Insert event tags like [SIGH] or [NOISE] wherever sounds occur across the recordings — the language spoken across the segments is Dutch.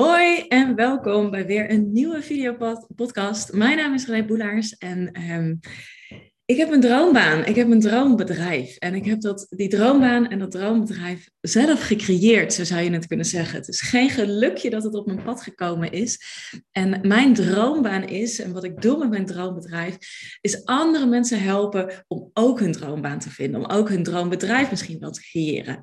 Hoi en welkom bij weer een nieuwe videopodcast. Mijn naam is René Boelaars en um, ik heb een droombaan, ik heb een droombedrijf. En ik heb dat, die droombaan en dat droombedrijf zelf gecreëerd, zo zou je het kunnen zeggen. Het is geen gelukje dat het op mijn pad gekomen is. En mijn droombaan is, en wat ik doe met mijn droombedrijf, is andere mensen helpen om ook hun droombaan te vinden. Om ook hun droombedrijf misschien wel te creëren.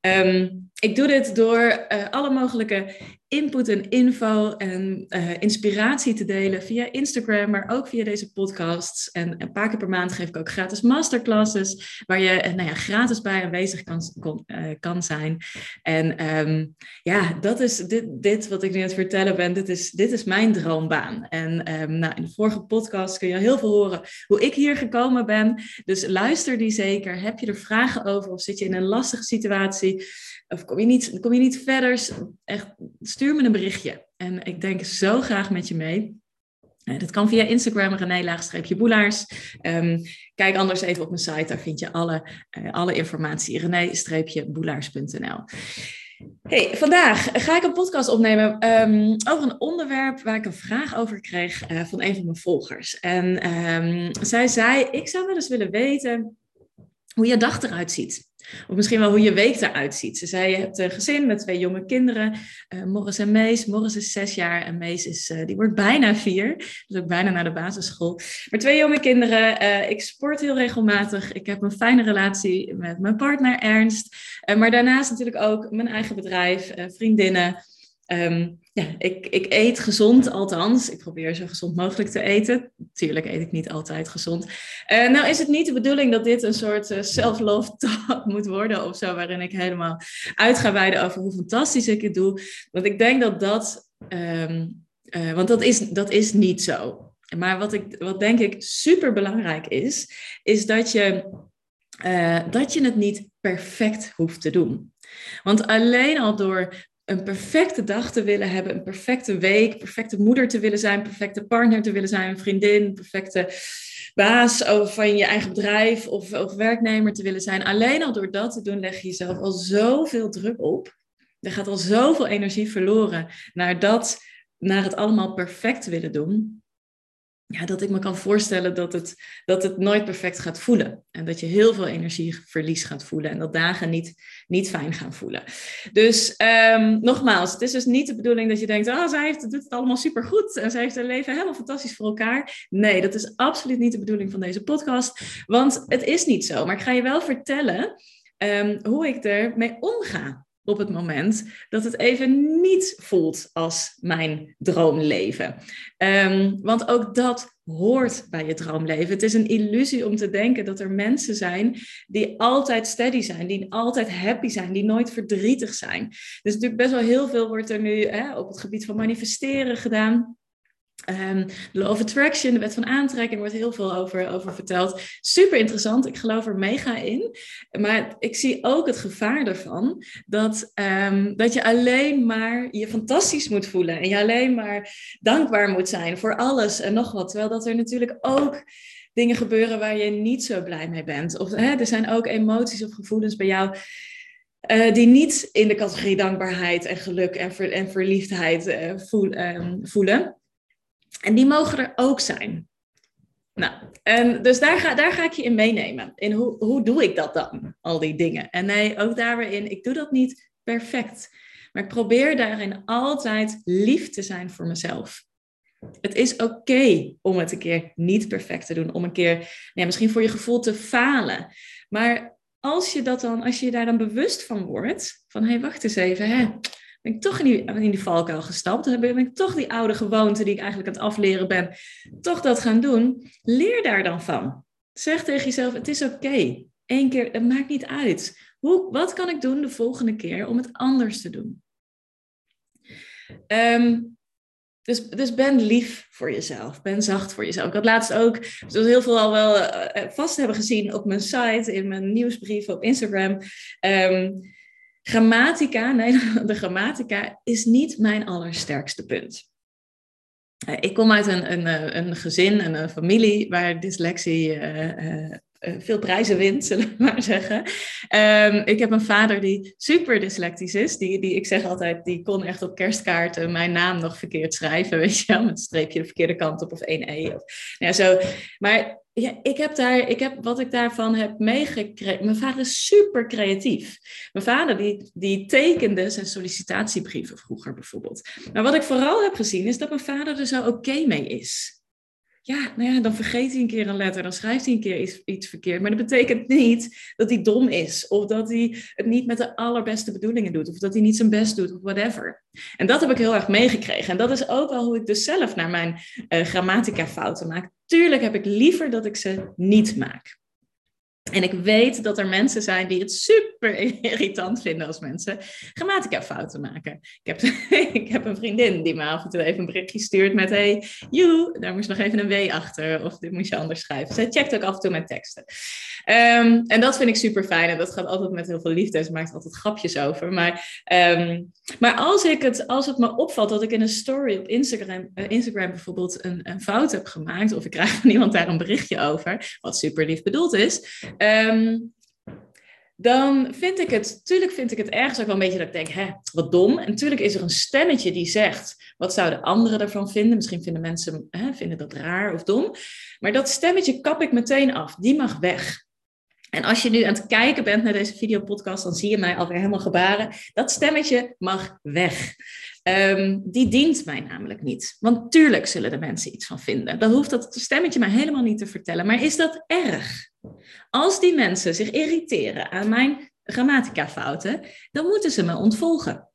Um, ik doe dit door uh, alle mogelijke input en info en uh, inspiratie te delen via Instagram, maar ook via deze podcasts. En een paar keer per maand geef ik ook gratis masterclasses, waar je uh, nou ja, gratis bij aanwezig kan, kon, kan zijn. En um, ja, dat is dit, dit wat ik nu aan het vertellen ben, dit is, dit is mijn droombaan. En um, nou, in de vorige podcast kun je heel veel horen hoe ik hier gekomen ben. Dus luister die zeker. Heb je er vragen over of zit je in een lastige situatie? Of kom je niet, kom je niet verder, echt, stuur me een berichtje. En ik denk zo graag met je mee. Uh, dat kan via Instagram, René-boelaars. Um, kijk anders even op mijn site, daar vind je alle, uh, alle informatie. René-boelaars.nl Hey, vandaag ga ik een podcast opnemen um, over een onderwerp waar ik een vraag over kreeg uh, van een van mijn volgers. En um, zij zei, ik zou wel eens willen weten hoe je dag eruit ziet. Of misschien wel hoe je week eruit ziet. Ze zei, je hebt een gezin met twee jonge kinderen, uh, Morris en Mees. Morris is zes jaar en Mees is, uh, die wordt bijna vier. Dus ook bijna naar de basisschool. Maar twee jonge kinderen. Uh, ik sport heel regelmatig. Ik heb een fijne relatie met mijn partner Ernst. maar daarnaast natuurlijk ook mijn eigen bedrijf, vriendinnen. Um, ja, ik, ik eet gezond, althans. Ik probeer zo gezond mogelijk te eten. Tuurlijk eet ik niet altijd gezond. Uh, nou is het niet de bedoeling dat dit een soort uh, self-love talk [LAUGHS] moet worden of zo, waarin ik helemaal uit ga wijden over hoe fantastisch ik het doe. Want ik denk dat dat, um, uh, want dat is, dat is niet zo. Maar wat, ik, wat denk ik super belangrijk is, is dat je, dat je het niet perfect hoeft te doen. Want alleen al door een perfecte dag te willen hebben, een perfecte week, perfecte moeder te willen zijn, perfecte partner te willen zijn, een vriendin, perfecte baas van je eigen bedrijf of, werknemer te willen zijn. Alleen al door dat te doen leg je jezelf al zoveel druk op. Er gaat al zoveel energie verloren naar dat, naar het allemaal perfect willen doen ja, dat ik me kan voorstellen dat het, dat het nooit perfect gaat voelen. En dat je heel veel energieverlies gaat voelen. En dat dagen niet, niet fijn gaan voelen. Dus um, nogmaals, het is dus niet de bedoeling dat je denkt... oh, zij heeft, doet het allemaal supergoed. En zij heeft haar leven helemaal fantastisch voor elkaar. Nee, dat is absoluut niet de bedoeling van deze podcast. Want het is niet zo. Maar ik ga je wel vertellen um, hoe ik ermee omga op het moment dat het even niet voelt als mijn droomleven. Um, want ook dat hoort bij je droomleven. Het is een illusie om te denken dat er mensen zijn die altijd steady zijn, die altijd happy zijn, die nooit verdrietig zijn. Dus natuurlijk best wel heel veel wordt er nu hè, op het gebied van manifesteren gedaan. Um, de Law of Attraction, de wet van aantrekking, wordt heel veel over, over verteld. Super interessant, ik geloof er mega in. Maar ik zie ook het gevaar ervan dat, um, dat je alleen maar je fantastisch moet voelen. En je alleen maar dankbaar moet zijn voor alles en nog wat. Terwijl dat er natuurlijk ook dingen gebeuren waar je niet zo blij mee bent. Of hè, er zijn ook emoties of gevoelens bij jou uh, die niet in de categorie dankbaarheid en geluk en, en verliefdheid uh, voel, um, voelen. En die mogen er ook zijn. Nou, en dus daar ga, daar ga ik je in meenemen. In hoe, hoe doe ik dat dan, al die dingen? En nee, ook daar ik doe dat niet perfect. Maar ik probeer daarin altijd lief te zijn voor mezelf. Het is oké om het een keer niet perfect te doen, om een keer ja, misschien voor je gevoel te falen. Maar als je, dat dan, als je daar dan bewust van wordt, van hé, hey, wacht eens even, hè, ben ik toch in die, in die valkuil gestapt. Dan ben ik toch die oude gewoonte die ik eigenlijk aan het afleren ben, toch dat gaan doen. Leer daar dan van. Zeg tegen jezelf, het is oké. Eén keer, het maakt niet uit. Hoe, wat kan ik doen de volgende keer om het anders te doen? Um, dus, dus ben lief voor jezelf. Ben zacht voor jezelf. Ik had laatst ook, zoals heel veel al wel uh, vast hebben gezien op mijn site, in mijn nieuwsbrief op Instagram. Um, Grammatica, nee, [LAUGHS] de grammatica is niet mijn allersterkste punt. Eh, ik kom uit een, een, eh, een gezin, een, een familie waar dyslexie eh, veel prijzen wint, [LAUGHS] zullen we maar zeggen. Ehm, ik heb een vader die super dyslectisch is. Die, die, ik zeg altijd, die kon echt op kerstkaarten mijn naam nog verkeerd schrijven. [LAUGHS] Weet je wel, met een streepje de verkeerde kant op of één E. Of, ja, zo. Maar ja, ik heb daar, ik heb, wat ik daarvan heb meegekregen. Mijn vader is super creatief. Mijn vader die, die tekende zijn sollicitatiebrieven vroeger bijvoorbeeld. Maar wat ik vooral heb gezien is dat mijn vader er zo oké mee is ja, nou ja, dan vergeet hij een keer een letter, dan schrijft hij een keer iets, iets verkeerd. Maar dat betekent niet dat hij dom is, of dat hij het niet met de allerbeste bedoelingen doet, of dat hij niet zijn best doet, of whatever. En dat heb ik heel erg meegekregen. En dat is ook wel hoe ik dus zelf naar mijn uh, grammatica fouten maak. Tuurlijk heb ik liever dat ik ze niet maak. En ik weet dat er mensen zijn die het super irritant vinden als mensen grammatica fouten maken. Ik heb, [LAUGHS] ik heb een vriendin die me af en toe even een berichtje stuurt met hey, you, daar moest nog even een W achter of dit moet je anders schrijven. Zij checkt ook af en toe mijn teksten. Um, en dat vind ik super fijn en dat gaat altijd met heel veel liefde. Ze maakt altijd grapjes over. Maar, um, maar als, ik het, als het me opvalt dat ik in een story op Instagram, uh, Instagram bijvoorbeeld een, een fout heb gemaakt of ik krijg van [LAUGHS] iemand daar een berichtje over, wat super lief bedoeld is, Um, dan vind ik het, tuurlijk vind ik het ergens ook wel een beetje dat ik denk, hè, wat dom. En natuurlijk is er een stemmetje die zegt, wat zouden anderen ervan vinden? Misschien vinden mensen hè, vinden dat raar of dom. Maar dat stemmetje kap ik meteen af, die mag weg. En als je nu aan het kijken bent naar deze videopodcast, dan zie je mij alweer helemaal gebaren. Dat stemmetje mag weg. Um, die dient mij namelijk niet. Want tuurlijk zullen de mensen iets van vinden. Dan hoeft dat stemmetje mij helemaal niet te vertellen. Maar is dat erg? Als die mensen zich irriteren aan mijn grammatica-fouten, dan moeten ze me ontvolgen.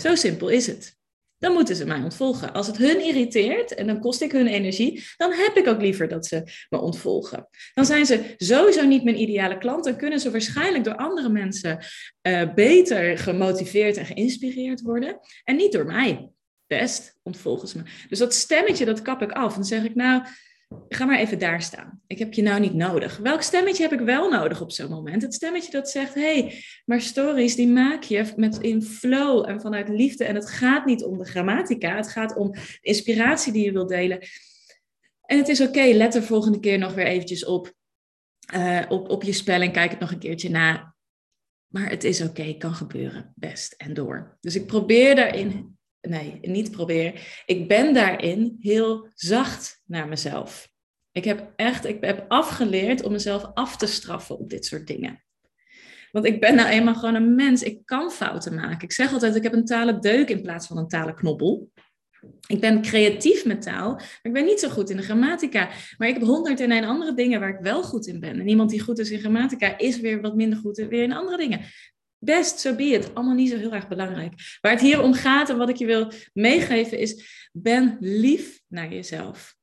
Zo simpel is het dan moeten ze mij ontvolgen. Als het hun irriteert en dan kost ik hun energie, dan heb ik ook liever dat ze me ontvolgen. Dan zijn ze sowieso niet mijn ideale klant en kunnen ze waarschijnlijk door andere mensen uh, beter gemotiveerd en geïnspireerd worden en niet door mij. Best ontvolgen ze me. Dus dat stemmetje, dat kap ik af. Dan zeg ik, nou, ga maar even daar staan. Ik heb je nou niet nodig. Welk stemmetje heb ik wel nodig op zo'n moment? Het stemmetje dat zegt, hey, maar stories die maak je met in flow en vanuit liefde. En het gaat niet om de grammatica, het gaat om de inspiratie die je wilt delen. En het is oké, let er volgende keer nog weer eventjes op, uh, op, op je spelling, kijk het nog een keertje na. Maar het is oké, kan gebeuren, best en door. Dus ik probeer daarin nee, niet probeer. Ik ben daarin heel zacht naar mezelf. Ik heb echt, ik heb afgeleerd om mezelf af te straffen op dit soort dingen. Want ik ben nou eenmaal gewoon een mens. Ik kan fouten maken. Ik zeg altijd, ik heb een talen deuk in plaats van een talen knobbel. Ik ben creatief met taal, maar ik ben niet zo goed in de grammatica. Maar ik heb honderd en een andere dingen waar ik wel goed in ben. En iemand die goed is in grammatica is weer wat minder goed weer in andere dingen best, zo so be it. Allemaal niet zo heel erg belangrijk. Waar het hier om gaat en wat ik je wil meegeven is, ben lief naar jezelf.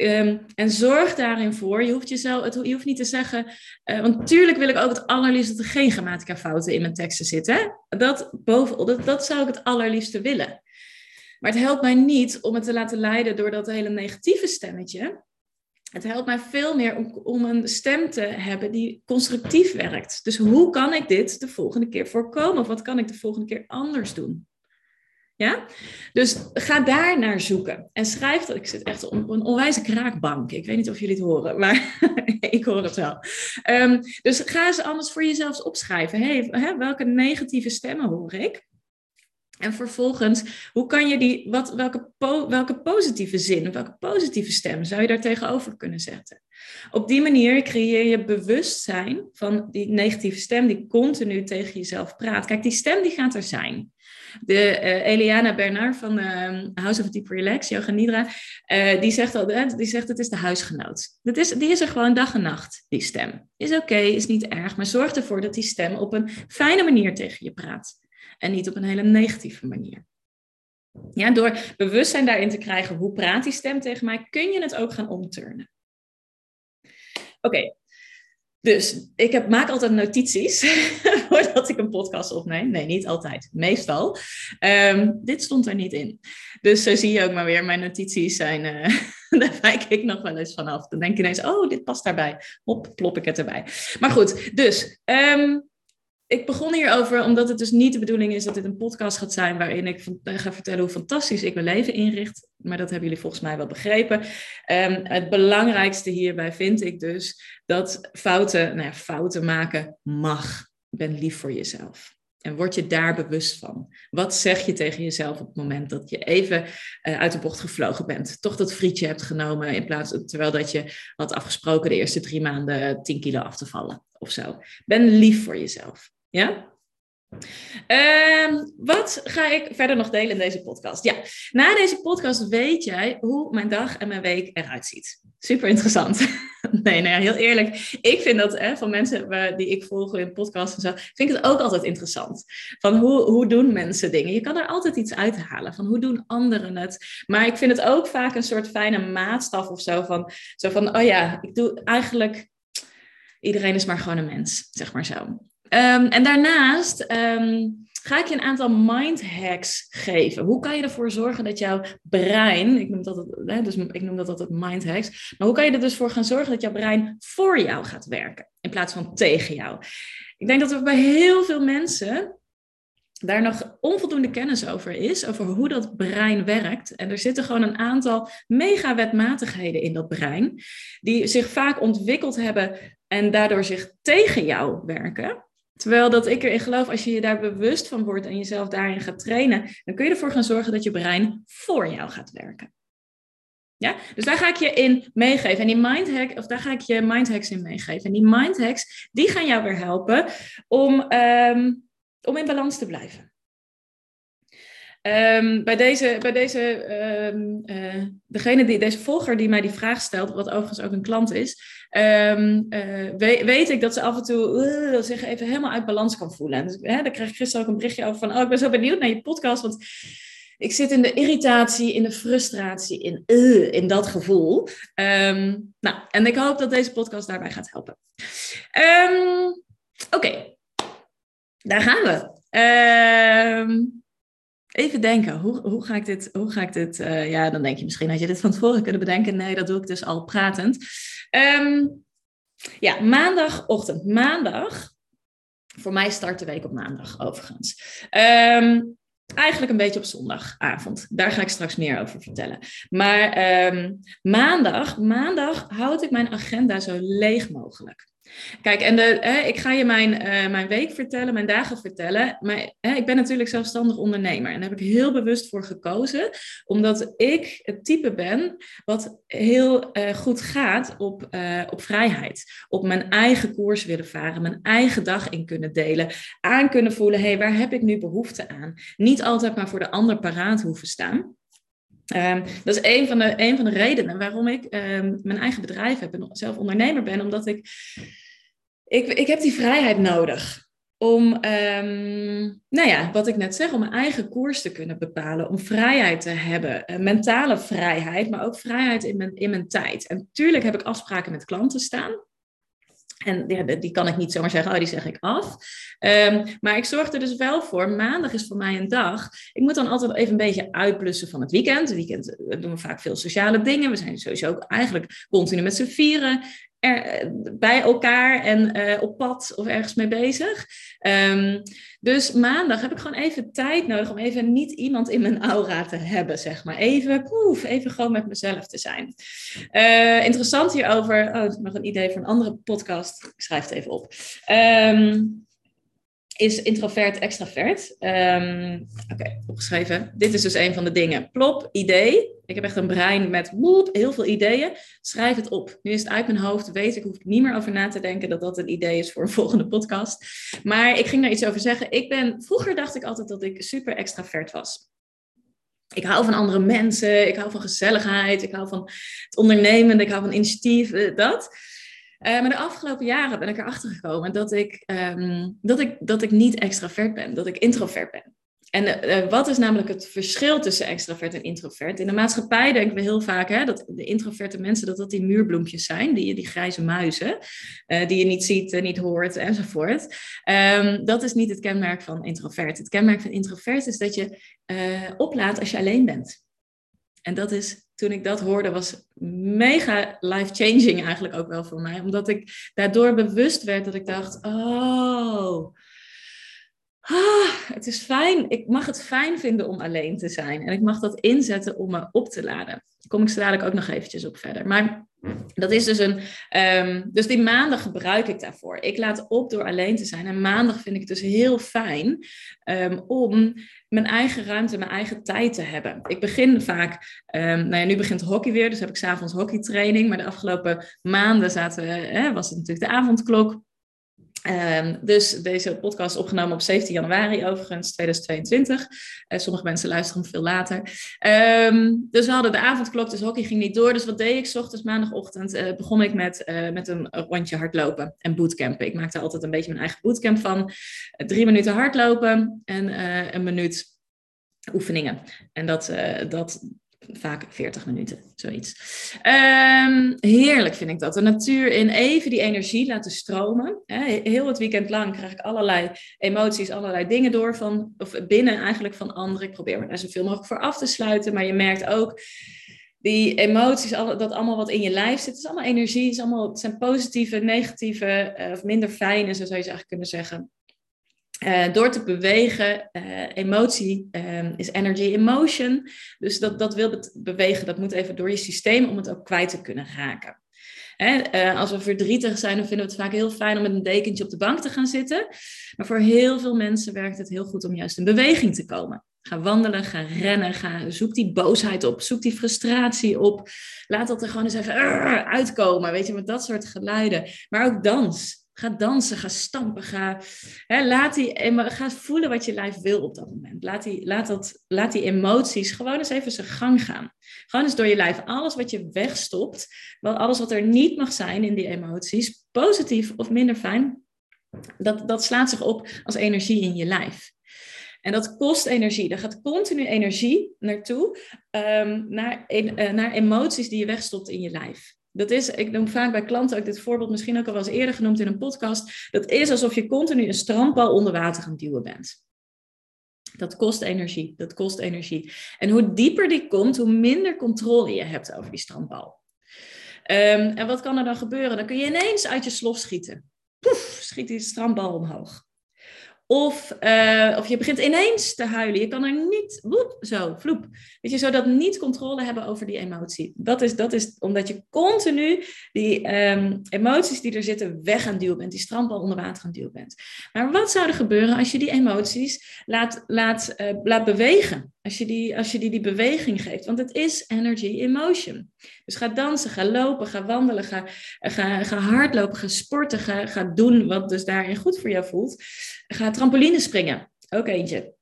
Um, en zorg daarin voor, je hoeft, jezelf, het, je hoeft niet te zeggen, uh, want natuurlijk wil ik ook het allerliefst dat er geen grammatica fouten in mijn teksten zitten. Dat, boven, dat, dat zou ik het allerliefste willen. Maar het helpt mij niet om het te laten leiden door dat hele negatieve stemmetje. Het helpt mij veel meer om, om, een stem te hebben die constructief werkt. Dus hoe kan ik dit de volgende keer voorkomen? Of wat kan ik de volgende keer anders doen? Ja? Dus ga daar naar zoeken. En schrijf dat. Ik zit echt op een onwijze kraakbank. Ik weet niet of jullie het horen, maar [LAUGHS] ik hoor het wel. Um, dus ga eens anders voor jezelf opschrijven. Hey, welke negatieve stemmen hoor ik? En vervolgens, hoe kan je die, wat, welke, welke positieve zin, welke positieve stem zou je daar tegenover kunnen zetten? Op die manier creëer je bewustzijn van die negatieve stem die continu tegen jezelf praat. Kijk, die stem die gaat er zijn. De uh, Eliana Bernard van uh, House of Deep Relax, Yoga Nidra, uh, die, zegt al, die zegt het is de huisgenoot. Dat is, die is er gewoon dag en nacht, die stem. Is oké, is niet erg, maar zorg ervoor dat die stem op een fijne manier tegen je praat en niet op een hele negatieve manier. Ja, door bewustzijn daarin te krijgen, hoe praat die stem tegen mij, kun je het ook gaan omturnen. Oké, dus ik heb, maak altijd notities [LAUGHS] voordat ik een podcast opneem. Nee, niet altijd. Meestal. Um, dit stond er niet in. Dus zo zie je ook maar weer, mijn notities zijn, uh, [LAUGHS] daar wijk ik nog wel eens vanaf. Dan denk je ineens, oh, dit past daarbij. Hop, plop ik het erbij. Maar goed, dus um, ik begon hierover omdat het dus niet de bedoeling is dat dit een podcast gaat zijn waarin ik ga vertellen hoe fantastisch ik mijn leven inricht. Maar dat hebben jullie volgens mij wel begrepen. Um, het belangrijkste hierbij vind ik dus dat fouten, nou ja, fouten maken mag. Ben lief voor jezelf. En word je daar bewust van? Wat zeg je tegen jezelf op het moment dat je even uh, uit de bocht gevlogen bent? Toch dat frietje hebt genomen in plaats terwijl dat je had afgesproken de eerste drie maanden 10 kilo af te vallen of zo. Ben lief voor jezelf. Ja? Um, wat ga ik verder nog delen in deze podcast? Ja, na deze podcast weet jij hoe mijn dag en mijn week eruit ziet. Super interessant. [LAUGHS] nee, nee, heel eerlijk. Ik vind dat hè, van mensen die ik volg in podcasts en zo, vind ik het ook altijd interessant. Van hoe, hoe doen mensen dingen? Je kan er altijd iets uithalen van hoe doen anderen het. Maar ik vind het ook vaak een soort fijne maatstaf of zo van, zo van oh ja, ik doe eigenlijk, iedereen is maar gewoon een mens, zeg maar zo. Um, en daarnaast um, ga ik je een aantal mind hacks geven. Hoe kan je ervoor zorgen dat jouw brein, ik noem dat, hè, dus ik noem dat altijd mind hacks, maar hoe kan je er dus voor gaan zorgen dat jouw brein voor jou gaat werken in plaats van tegen jou? Ik denk dat er bij heel veel mensen daar nog onvoldoende kennis over is, over hoe dat brein werkt. En er zitten gewoon een aantal mega wetmatigheden in dat brein, die zich vaak ontwikkeld hebben en daardoor zich tegen jou werken. Terwijl dat ik erin geloof, als je je daar bewust van wordt en jezelf daarin gaat trainen, dan kun je ervoor gaan zorgen dat je brein voor jou gaat werken. Ja, dus daar ga ik je in meegeven. En die mindhack, of daar ga ik je mindhacks in meegeven. En die mindhacks, die gaan jou weer helpen om, um, om in balans te blijven. Um, bij deze, bij deze um, uh, degene die, deze volger die mij die vraag stelt, wat overigens ook een klant is, um, uh, weet, ik dat ze af en toe uh, zich even helemaal uit balans kan voelen. En dus, hè, daar kreeg ik gisteren ook een berichtje over van, oh, ik ben zo benieuwd naar je podcast, want ik zit in de irritatie, in de frustratie, in, in dat gevoel. nou, en ik hoop dat deze podcast daarbij gaat helpen. Oké, daar gaan we. Even denken, hoe, hoe ga ik dit, hoe ga ik dit uh, ja, dan denk je misschien, had je dit van tevoren kunnen bedenken? Nee, dat doe ik dus al pratend. Um, ja, maandagochtend. Maandag, voor mij start de week op maandag overigens. Um, eigenlijk een beetje op zondagavond. Daar ga ik straks meer over vertellen. Maar um, maandag, maandag houd ik mijn agenda zo leeg mogelijk. Kijk, en de, ik ga je mijn, uh, mijn week vertellen, mijn dagen vertellen. Maar hè, ik ben natuurlijk zelfstandig ondernemer. En daar heb ik heel bewust voor gekozen. Omdat ik het type ben wat heel uh, goed gaat op, uh, op vrijheid. Op mijn eigen koers willen varen. Mijn eigen dag in kunnen delen. Aan kunnen voelen, hé, hey, waar heb ik nu behoefte aan? Niet altijd maar voor de ander paraat hoeven staan. Um, dat is een van, de, een van de redenen waarom ik um, mijn eigen bedrijf heb en zelf ondernemer ben, omdat ik, ik, ik heb die vrijheid nodig om, um, nou ja, wat ik net zeg, om mijn eigen koers te kunnen bepalen, om vrijheid te hebben, uh, mentale vrijheid, maar ook vrijheid in mijn, in mijn tijd. En natuurlijk heb ik afspraken met klanten staan. En die kan ik niet zomaar zeggen, oh, die zeg ik af. Um, maar ik zorg er dus wel voor, maandag is voor mij een dag. Ik moet dan altijd even een beetje uitblussen van het weekend. Het weekend eh, doen we vaak veel sociale dingen. We zijn sowieso ook eigenlijk continu met z'n vieren eh, bij elkaar en uh, op pad of ergens mee bezig. Um, dus maandag heb ik gewoon even tijd nodig om even niet iemand in mijn aura te hebben, zeg maar. Even, poef, even gewoon met mezelf te zijn. Uh, interessant hierover, oh, nog een idee voor een andere podcast. Ik schrijf het even op. Um, is introvert, extravert. Um, Oké, opgeschreven. Dit is dus een van de dingen. Plop, idee. Ik heb echt een brein met woep, heel veel ideeën. Schrijf het op. Nu is het uit mijn hoofd. Weet ik, hoef ik niet meer over na te denken dat dat een idee is voor een [LAUGHS] volgende podcast. Maar ik ging daar iets over zeggen. Ik ben, vroeger dacht ik altijd dat ik super extravert was. Ik hou van andere mensen. Ik hou van gezelligheid. Ik hou van het ondernemen. Ik hou van initiatief. Dat. Uh, maar de afgelopen jaren ben ik erachter gekomen dat ik, um, dat, ik, dat ik niet extravert ben, dat ik introvert ben. En uh, wat is namelijk het verschil tussen extravert en introvert? In de maatschappij denken we heel vaak hè, dat de introverte mensen dat dat die muurbloempjes zijn, die, die grijze muizen, die je niet ziet, niet hoort enzovoort. Um, dat is niet het kenmerk van introvert. Het kenmerk van introvert is dat je oplaat als je alleen bent. En dat is toen ik dat hoorde, was mega life-changing eigenlijk ook wel voor mij. Omdat ik daardoor bewust werd dat ik dacht, oh, het is fijn. Ik mag het fijn vinden om alleen te zijn. En ik mag dat inzetten om me op te laden. Daar kom ik zo ook nog eventjes op verder. Maar dat is dus een. Um, dus die maandag gebruik ik daarvoor. Ik laat op door alleen te zijn. En maandag vind ik het dus heel fijn um, om mijn eigen ruimte, mijn eigen tijd te hebben. Ik begin vaak. Um, nou ja, nu begint hockey weer, dus heb ik s'avonds hockeytraining. Maar de afgelopen maanden zaten was het natuurlijk de avondklok. Um, dus deze podcast opgenomen op 17 januari, overigens 2022. Uh, eh, sommige mensen luisteren hem veel later. Um, dus we hadden de avondklok, dus hockey ging niet door. Dus wat deed ik? Ochtends maandagochtend uh, begon ik met, uh, met een rondje hardlopen en bootcampen. Ik maakte altijd een beetje mijn eigen bootcamp van. drie minuten hardlopen en een minuut oefeningen. En dat, dat, vaak 40 minuten, zoiets. Um, heerlijk vind ik dat. De natuur in even die energie laten stromen. Heel het weekend lang krijg ik allerlei emoties, allerlei dingen door van, of binnen eigenlijk van anderen. Ik probeer me daar zoveel mogelijk voor af te sluiten, maar je merkt ook die emoties, dat allemaal wat in je lijf zit, is allemaal energie, is allemaal, het zijn positieve, negatieve uh, of minder fijne, zo zou je ze eigenlijk kunnen zeggen. Uh, door te bewegen, uh, emotie um, is energy in motion. Dus dat, dat wil bewegen, dat moet even door je systeem om het ook kwijt te kunnen raken. Hè, uh, als we verdrietig zijn, dan vinden we het vaak heel fijn om met een dekentje op de bank te gaan zitten. Maar voor heel veel mensen werkt het heel goed om juist in beweging te komen. Ga wandelen, ga rennen, ga, zoek die boosheid op, zoek die frustratie op. Laat dat er gewoon eens even uitkomen, weet je, met dat soort geluiden. Maar ook dans. Ga dansen, ga stampen, ga, hè, laat die, ga voelen wat je lijf wil op dat moment. Laat die, laat, dat, laat die emoties gewoon eens even zijn gang gaan. Gewoon eens door je lijf. Alles wat je wegstopt, alles wat er niet mag zijn in die emoties, positief of minder fijn, dat, dat slaat zich op als energie in je lijf. En dat kost energie. Er gaat continu energie naartoe, um, naar, uh, naar emoties die je wegstopt in je lijf. Dat is, ik noem vaak bij klanten ook dit voorbeeld, misschien ook al wel eens eerder genoemd in een podcast. Dat is alsof je continu een strandbal onder water aan het duwen bent. Dat kost energie, dat kost energie. En hoe dieper die komt, hoe minder controle je hebt over die strandbal. Um, en wat kan er dan gebeuren? Dan kun je ineens uit je slof schieten. Poef, schiet die strandbal omhoog. Of, uh, of je begint ineens te huilen. Je kan er niet, woep, zo, vloep. Weet je, zodat niet controle hebben over die emotie. Dat is, dat is omdat je continu die um, emoties die er zitten weg aan duwen bent. Die strandbal onder water aan duwen bent. Maar wat zou er gebeuren als je die emoties laat, laat, uh, laat bewegen? Als je, die, als je die die beweging geeft. Want het is energy in motion. Dus ga dansen, ga lopen, ga wandelen, ga, ga, hardlopen, ga sporten, ga, ga doen wat dus daarin goed voor jou voelt. Ga trampoline springen, ook eentje.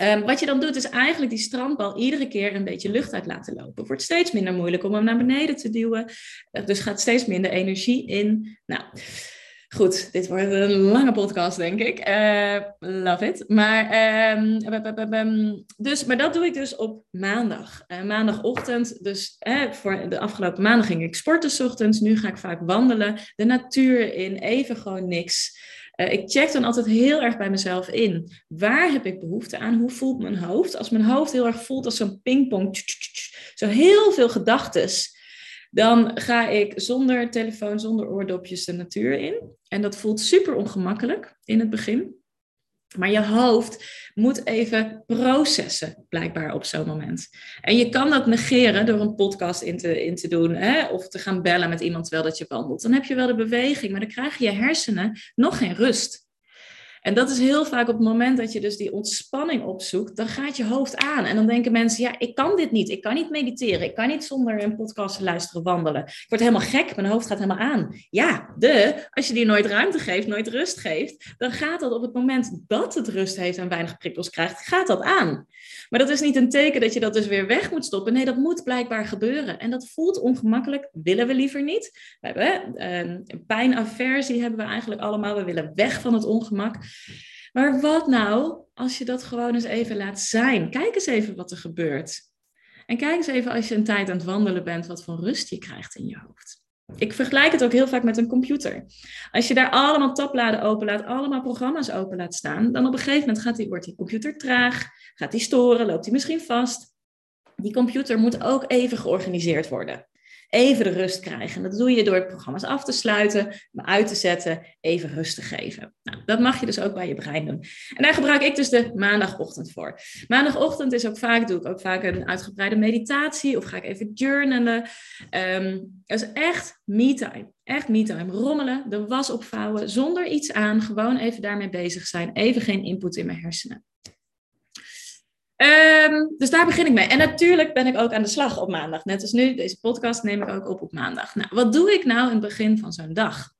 Um, wat je dan doet is eigenlijk die strandbal iedere keer een beetje lucht uit laten lopen. Het wordt steeds minder moeilijk om hem naar beneden te duwen. Dus gaat steeds minder energie in. Nou, Goed, dit wordt een lange podcast, denk ik. Uh, love it. Maar, um, dus, maar dat doe ik dus op maandag. Uh, maandagochtend. Dus voor de afgelopen maanden ging ik sporten s ochtends. Nu ga ik vaak wandelen. De natuur in, even gewoon niks. ik check dan altijd heel erg bij mezelf in. Waar heb ik behoefte aan? Hoe voelt mijn hoofd? Als mijn hoofd heel erg voelt als zo'n pingpong. Zo heel veel gedachtes dan ga ik zonder telefoon, zonder oordopjes de natuur in. En dat voelt super ongemakkelijk in het begin. Maar je hoofd moet even processen, blijkbaar op zo'n moment. En je kan dat negeren door een podcast in te, in te doen hè? of te gaan bellen met iemand terwijl dat je wandelt. Dan heb je wel de beweging, maar dan krijgen je hersenen nog geen rust. En dat is heel vaak op het moment dat je dus die ontspanning opzoekt, dan gaat je hoofd aan. En dan denken mensen, ja, ik kan dit niet. Ik kan niet mediteren. Ik kan niet zonder een podcast te luisteren wandelen. Ik word helemaal gek. Mijn hoofd gaat helemaal aan. Ja, de, als je die nooit ruimte geeft, nooit rust geeft, dan gaat dat op het moment dat het rust heeft en weinig prikkels krijgt, gaat dat aan. Maar dat is niet een teken dat je dat dus weer weg moet stoppen. Nee, dat moet blijkbaar gebeuren. En dat voelt ongemakkelijk, willen we liever niet. We hebben uh, pijnaversie hebben we eigenlijk allemaal. We willen weg van het ongemak. Maar wat nou als je dat gewoon eens even laat zijn? Kijk eens even wat er gebeurt. En kijk eens even als je een tijd aan het wandelen bent, wat voor rust je krijgt in je hoofd. Ik vergelijk het ook heel vaak met een computer. Als je daar allemaal tabbladen open laat, allemaal programma's open laat staan, dan op een gegeven moment gaat die, wordt die computer traag, gaat die storen, loopt die misschien vast. Die computer moet ook even georganiseerd worden. Even de rust krijgen. En dat doe je door programma's af te sluiten, me uit te zetten, even rust te geven. Nou, dat mag je dus ook bij je brein doen. En daar gebruik ik dus de maandagochtend voor. Maandagochtend is ook vaak, doe ik ook vaak een uitgebreide meditatie of ga ik even journalen. Um, dat is echt me-time. Echt me-time. Rommelen, de was opvouwen, zonder iets aan. Gewoon even daarmee bezig zijn. Even geen input in mijn hersenen. Ehm, dus daar begin ik mee. En natuurlijk ben ik ook aan de slag op maandag. Net als nu, deze podcast neem ik ook op op maandag. Nou, wat doe ik nou in het begin van zo'n dag?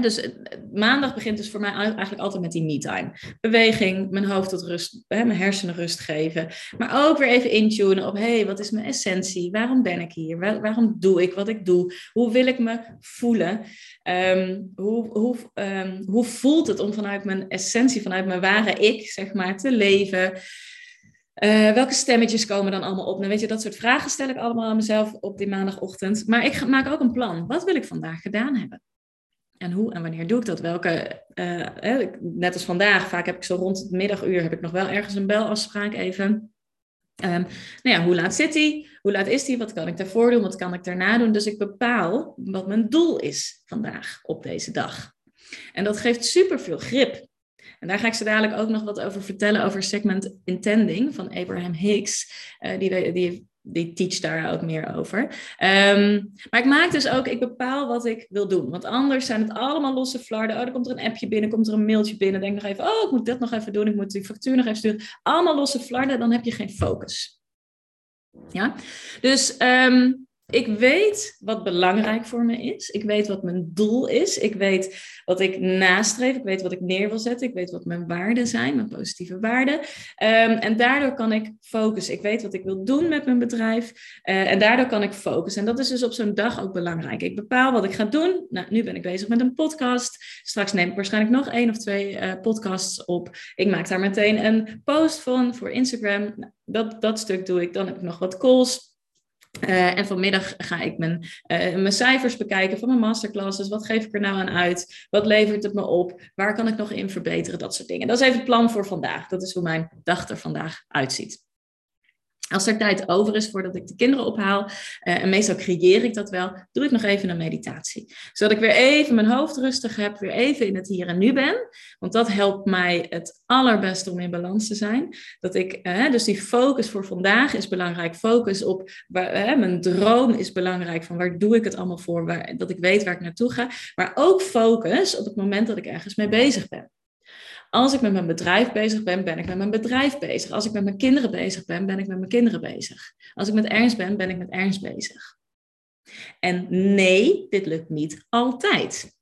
dus eh, maandag begint dus voor mij eigenlijk altijd met die me-time. Beweging, mijn hoofd tot rust, mijn hersenen rust geven. Maar ook weer even intunen op, hey, wat is mijn essentie? Waarom ben ik hier? waarom doe ik wat ik doe? Hoe wil ik me voelen? Ehm, hoe, hoe, ehm, hoe voelt het om vanuit mijn essentie, vanuit mijn ware ik, zeg maar, te leven? Uh, welke stemmetjes komen dan allemaal op? Nou, weet je, dat soort vragen stel ik allemaal aan mezelf op die maandagochtend. Maar ik maak ook een plan. Wat wil ik vandaag gedaan hebben? En hoe en wanneer doe ik dat? Welke, uh, net als vandaag, vaak heb ik zo rond het middaguur, heb ik nog wel ergens een belafspraak even. Um, nou ja, hoe laat zit hij? Hoe laat is hij? Wat kan ik daarvoor doen? Wat kan ik daarna doen? Dus ik bepaal wat mijn doel is vandaag op deze dag. En dat geeft superveel grip. En daar ga ik ze dadelijk ook nog wat over vertellen, over segment intending van Abraham Hicks. Uh, die, die die teach daar ook meer over. Um, maar ik maak dus ook, ik bepaal wat ik wil doen. Want anders zijn het allemaal losse flarden. Oh, er komt er een appje binnen, komt er een mailtje binnen. Denk nog even, oh, ik moet dat nog even doen. Ik moet die factuur nog even sturen. Allemaal losse flarden, dan heb je geen focus. Ja, dus um, ik weet wat belangrijk voor me is. Ik weet wat mijn doel is. Ik weet wat ik nastreef. Ik weet wat ik neer wil zetten. Ik weet wat mijn waarden zijn, mijn positieve waarden. Ehm, en daardoor kan ik focussen. Ik weet wat ik wil doen met mijn bedrijf. Uh, en daardoor kan ik focussen. En dat is dus op zo'n dag ook belangrijk. Ik bepaal wat ik ga doen. Nou, nu ben ik bezig met een podcast. Straks neem ik waarschijnlijk nog één of twee uh, podcasts op. Ik maak daar meteen een post van voor Instagram. Nou, dat, dat stuk doe ik. Dan heb ik nog wat calls. Uh, en vanmiddag ga ik mijn, uh, mijn cijfers bekijken van mijn masterclasses. Wat geef ik er nou aan uit? Wat levert het me op? Waar kan ik nog in verbeteren? Dat soort dingen. Dat is even het plan voor vandaag. Dat is hoe mijn dag er vandaag uitziet. Als er tijd over is voordat ik de kinderen ophaal, uh, en meestal creëer ik dat wel, doe ik nog even een meditatie. Zodat ik weer even mijn hoofd rustig heb, weer even in het hier en nu ben. Want dat helpt mij het allerbeste om in balans te zijn. Dat ik, uh, dus die focus voor vandaag is belangrijk. Focus op uh, mijn droom is belangrijk. Van waar doe ik het allemaal voor? Dat ik weet waar ik naartoe ga. Maar ook focus op het moment dat ik ergens mee bezig ben. Als ik met mijn bedrijf bezig ben, ben ik met mijn bedrijf bezig. Als ik met mijn kinderen bezig ben, ben ik met mijn kinderen bezig. Als ik met Ernst ben, ben ik met Ernst bezig. En nee, dit lukt niet altijd.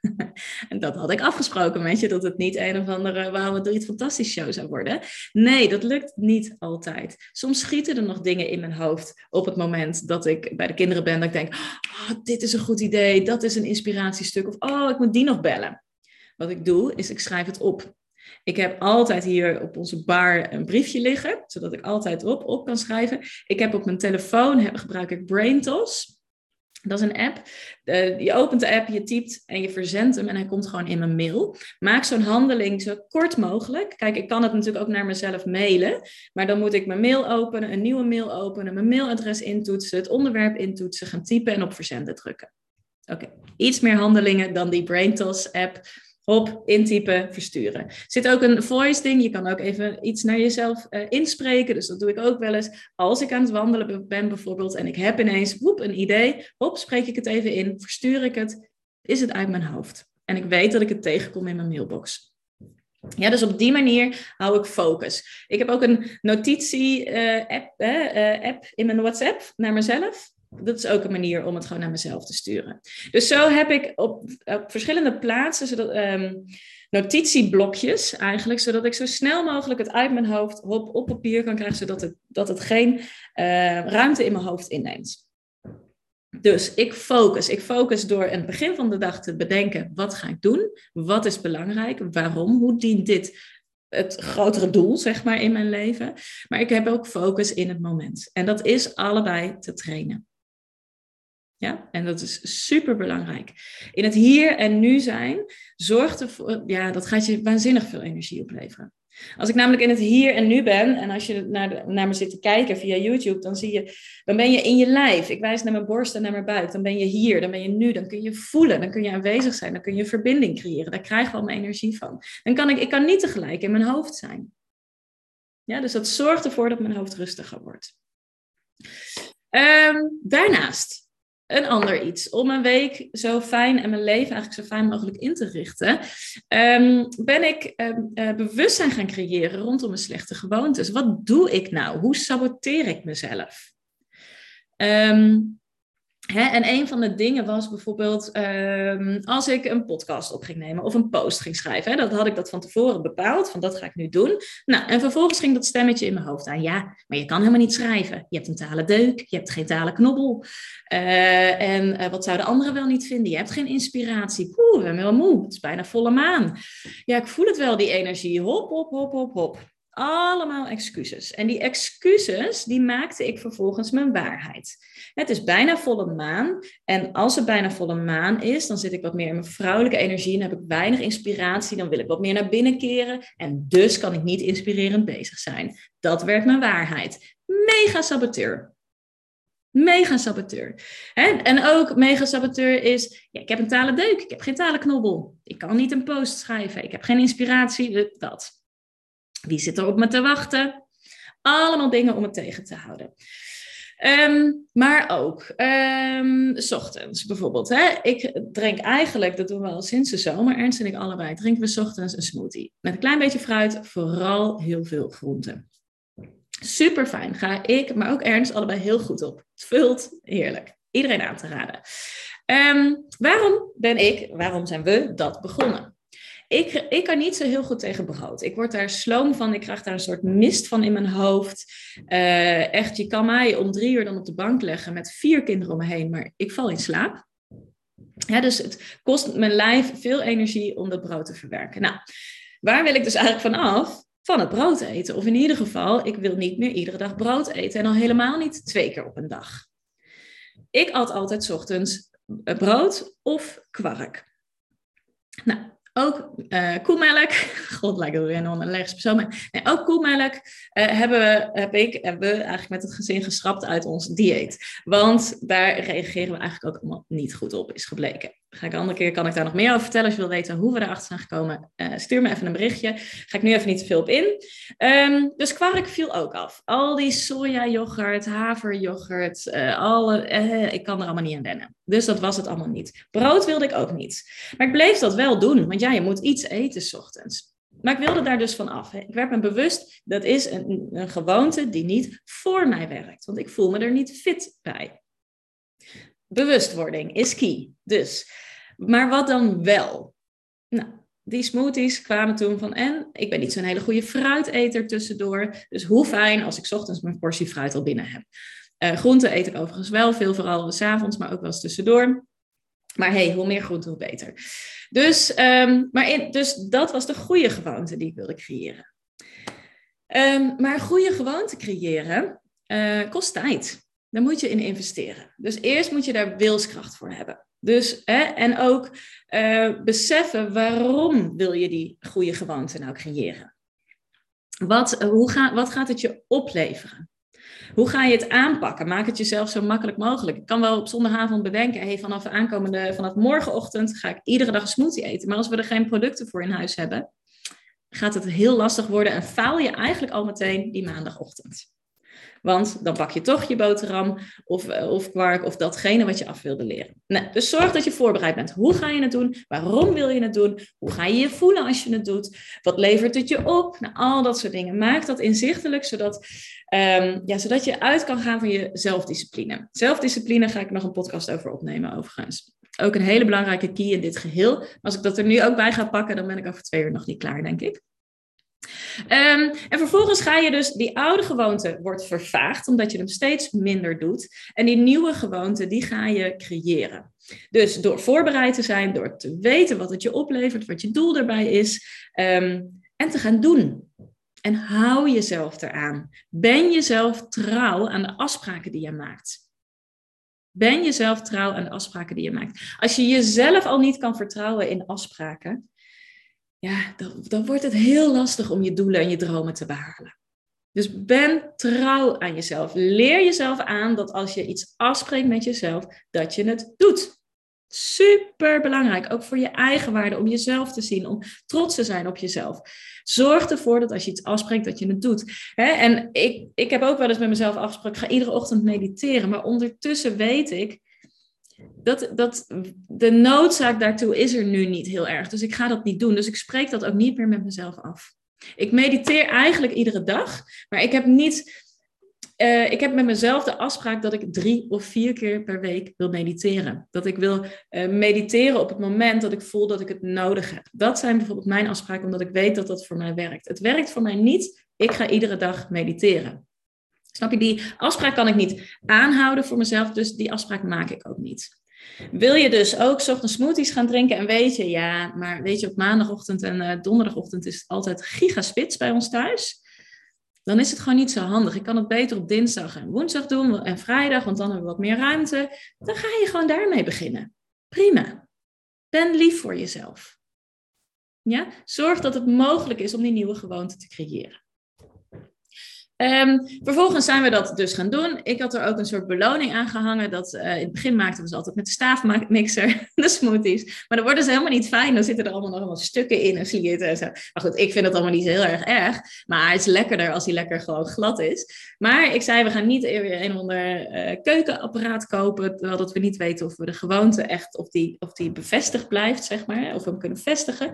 [LAUGHS] en dat had ik afgesproken met je, dat het niet een of andere waarom het iets fantastisch show zou worden. Nee, dat lukt niet altijd. Soms schieten er nog dingen in mijn hoofd op het moment dat ik bij de kinderen ben, dat ik denk, oh, dit is een goed idee, dat is een inspiratiestuk, of oh, ik moet die nog bellen. Wat ik doe, is ik schrijf het op. Ik heb altijd hier op onze bar een briefje liggen, zodat ik altijd op, op kan schrijven. Ik heb op mijn telefoon, gebruik ik BrainTos. Dat is een app. je opent de app, je typt en je verzendt hem en hij komt gewoon in mijn mail. Maak zo'n handeling zo kort mogelijk. Kijk, ik kan het natuurlijk ook naar mezelf mailen, maar dan moet ik mijn mail openen, een nieuwe mail openen, mijn mailadres intoetsen, het onderwerp intoetsen, gaan typen en op verzenden drukken. Oké, iets meer handelingen dan die BrainTos app Hop, intypen, versturen. Er zit ook een voice ding. Je kan ook even iets naar jezelf uh, inspreken. Dus dat doe ik ook wel eens. Als ik aan het wandelen ben bijvoorbeeld en ik heb ineens woep, een idee. Hop, spreek ik het even in, verstuur ik het. Is het uit mijn hoofd. En ik weet dat ik het tegenkom in mijn mailbox. Ja, dus op die manier hou ik focus. Ik heb ook een notitie-app uh, uh, app in mijn WhatsApp naar mezelf dat is ook een manier om het gewoon naar mezelf te sturen. Dus zo heb ik op, op verschillende plaatsen um, notitieblokjes eigenlijk, zodat ik zo snel mogelijk het uit mijn hoofd op, op papier kan krijgen, zodat het, dat het geen uh, ruimte in mijn hoofd inneemt. Dus ik focus. Ik focus door in het begin van de dag te bedenken, wat ga ik doen? Wat is belangrijk? Waarom? Hoe dient dit het grotere doel, zeg maar, in mijn leven? Maar ik heb ook focus in het moment. En dat is allebei te trainen. Ja, en dat is super belangrijk. In het hier en nu zijn zorgt ervoor, ja, dat gaat je waanzinnig veel energie opleveren. Als ik namelijk in het hier en nu ben, en als je naar, naar me zit te kijken via YouTube, dan zie je, dan ben je in je lijf. Ik wijs naar mijn borst en naar mijn buik. Dan ben je hier, dan ben je nu, dan kun je voelen, dan kun je aanwezig zijn, dan kun je verbinding creëren. Daar krijg ik al mijn energie van. Dan kan ik, ik kan niet tegelijk in mijn hoofd zijn. Ja, dus dat zorgt ervoor dat mijn hoofd rustiger wordt. Um, daarnaast een ander iets. Om mijn week zo fijn en mijn leven eigenlijk zo fijn mogelijk in te richten, um, ben ik um, uh, bewustzijn gaan creëren rondom mijn slechte gewoontes. Wat doe ik nou? Hoe saboteer ik mezelf? Um, En een van de dingen was bijvoorbeeld um, als ik een podcast op ging nemen of een post ging schrijven. Hè, dat had ik dat van tevoren bepaald, van dat ga ik nu doen. Nou, en vervolgens ging dat stemmetje in mijn hoofd aan. Ja, maar je kan helemaal niet schrijven. Je hebt een talen deuk, je hebt geen talen knobbel. Uh, en uh, wat zouden anderen wel niet vinden? Je hebt geen inspiratie. Poeh, ik ben wel moe. Het is bijna volle maan. Ja, ik voel het wel, die energie. Hop, hop, hop, hop, hop. Allemaal excuses. En die excuses, die maakte ik vervolgens mijn waarheid. Het is bijna volle maan. En als het bijna volle maan is, dan zit ik wat meer in mijn vrouwelijke energie. Dan heb ik weinig inspiratie. Dan wil ik wat meer naar binnen keren. En dus kan ik niet inspirerend bezig zijn. Dat werd mijn waarheid. Mega saboteur. Mega saboteur. En ook mega saboteur is, ja, ik heb een talendeuk, ik heb geen talenknobbel. Ik kan niet een post schrijven, ik heb geen inspiratie, dat. Wie zit er op me te wachten? Allemaal dingen om het tegen te houden. Um, maar ook, um, s ochtends bijvoorbeeld. Hè? Ik drink eigenlijk, dat doen we al sinds de zomer, Ernst en ik allebei, drinken we s ochtends een smoothie. Met een klein beetje fruit, vooral heel veel groenten. Super fijn, ga ik, maar ook Ernst, allebei heel goed op. Het vult heerlijk. Iedereen aan te raden. Um, waarom ben ik, waarom zijn we dat begonnen? Ik, kan niet zo heel goed tegen brood. Ik word daar sloom van. Ik krijg daar een soort mist van in mijn hoofd. Uh, echt, je kan mij om drie uur dan op de bank leggen met vier kinderen om me heen, maar ik val in slaap. Dus het kost mijn lijf veel energie om dat brood te verwerken. Nou, waar wil ik dus eigenlijk van af? Van het brood eten. Of in ieder geval, ik wil niet meer iedere dag brood eten. En al helemaal niet twee keer op een dag. Ik at altijd ochtends brood of kwark. Nou, ook uh, koemelk, [LAUGHS] god lijkt het weer een allergisch persoon, maar nee, ook koemelk uh, hebben we, heb ik, hebben we eigenlijk met het gezin geschrapt uit ons dieet. Want daar reageren we eigenlijk ook allemaal niet goed op, is gebleken. Ga ik een andere keer, kan ik daar nog meer over vertellen. Als je wil weten hoe we erachter zijn gekomen, uh, stuur me even een berichtje. Ga ik nu even niet te veel op in. Um, dus kwark viel ook af. Al die soja-yoghurt, haveryoghurt, uh, alle, uh, ik kan er allemaal niet aan wennen. Dus dat was het allemaal niet. Brood wilde ik ook niet. Maar ik bleef dat wel doen, want ja, je moet iets eten s ochtends. Maar ik wilde daar dus van af. Ik werd me bewust, dat is een gewoonte die niet voor mij werkt. Want ik voel me er niet fit bij. Bewustwording is key. Dus, maar wat dan wel? Nou, die smoothies kwamen toen van, en ik ben niet zo'n hele goede fruiteter tussendoor. Dus hoe fijn als ik ochtends mijn portie fruit al binnen heb. Uh, groenten eet ik overigens wel, veel vooral s'avonds, maar ook wel eens tussendoor. Maar hey, hoe meer groente, hoe beter. Dus, um, maar in, dus dat was de goede gewoonte die ik wilde creëren. Um, maar goede gewoonte creëren uh, kost tijd. Daar moet je in investeren. Dus eerst moet je daar wilskracht voor hebben. Dus, hè, en ook uh, beseffen waarom wil je die goede gewoonte nou creëren. Wat, hoe ga, wat gaat het je opleveren? Hoe ga je het aanpakken? Maak het jezelf zo makkelijk mogelijk. Ik kan wel op zondagavond bedenken, hey, vanaf, de aankomende, vanaf morgenochtend ga ik iedere dag een smoothie eten. Maar als we er geen producten voor in huis hebben, gaat het heel lastig worden en faal je eigenlijk al meteen die maandagochtend. Want dan pak je toch je boterham of, eh, of kwark of datgene wat je af wilde leren. Nou, dus zorg dat je voorbereid bent. Hoe ga je het doen? Waarom wil je het doen? Hoe ga je je voelen als je het doet? Wat levert het je op? Nou, al dat soort dingen. Maak dat inzichtelijk, zodat, um, ja, zodat je uit kan gaan van je zelfdiscipline. Zelfdiscipline ga ik nog een podcast over opnemen, overigens. Ook een hele belangrijke key in dit geheel. Als ik dat er nu ook bij ga pakken, dan ben ik over twee uur nog niet klaar, denk ik. Um, en vervolgens ga je dus, die oude gewoonte wordt vervaagd, omdat je hem steeds minder doet. En die nieuwe gewoonte, die ga je creëren. Dus door voorbereid te zijn, door te weten wat het je oplevert, wat je doel erbij is, um, en te gaan doen. En hou jezelf eraan. Ben jezelf trouw aan de afspraken die je maakt. Ben jezelf trouw aan de afspraken die je maakt. Als je jezelf al niet kan vertrouwen in afspraken, ja, dan, dan wordt het heel lastig om je doelen en je dromen te behalen. Dus ben trouw aan jezelf. Leer jezelf aan dat als je iets afspreekt met jezelf, dat je het doet. Super belangrijk, ook voor je eigen waarde, om jezelf te zien, om trots te zijn op jezelf. Zorg ervoor dat als je iets afspreekt, dat je het doet. En ik, ik heb ook wel eens met mezelf afgesproken, ik ga iedere ochtend mediteren, maar ondertussen weet ik dat, dat de noodzaak daartoe is er nu niet heel erg. Dus ik ga dat niet doen. Dus ik spreek dat ook niet meer met mezelf af. Ik mediteer eigenlijk iedere dag, maar ik heb niet. Uh, ik heb met mezelf de afspraak dat ik drie of vier keer per week wil mediteren. Dat ik wil uh, mediteren op het moment dat ik voel dat ik het nodig heb. Dat zijn bijvoorbeeld mijn afspraken, omdat ik weet dat dat voor mij werkt. Het werkt voor mij niet. Ik ga iedere dag mediteren. Snap je, die afspraak kan ik niet aanhouden voor mezelf, dus die afspraak maak ik ook niet. Wil je dus ook ochtends smoothies gaan drinken en weet je, ja, maar weet je, op maandagochtend en uh, donderdagochtend is het altijd gigaspits bij ons thuis. Dan is het gewoon niet zo handig. Ik kan het beter op dinsdag en woensdag doen en vrijdag, want dan hebben we wat meer ruimte. Dan ga je gewoon daarmee beginnen. Prima. Ben lief voor jezelf. Ja? Zorg dat het mogelijk is om die nieuwe gewoonte te creëren. Um, vervolgens zijn we dat dus gaan doen. Ik had er ook een soort beloning aan gehangen. Dat, uh, in het begin maakten we ze altijd met de staafmixer, [LAUGHS] de smoothies. Maar dan worden ze helemaal niet fijn. Dan zitten er allemaal nog allemaal stukken in en slierten en zo. Maar goed, ik vind het allemaal niet heel erg erg. Maar het is lekkerder als hij lekker gewoon glad is. Maar ik zei, we gaan niet weer een of ander uh, keukenapparaat kopen. Terwijl dat we niet weten of we de gewoonte echt, of die, of die bevestigd blijft, zeg maar. Of we hem kunnen vestigen.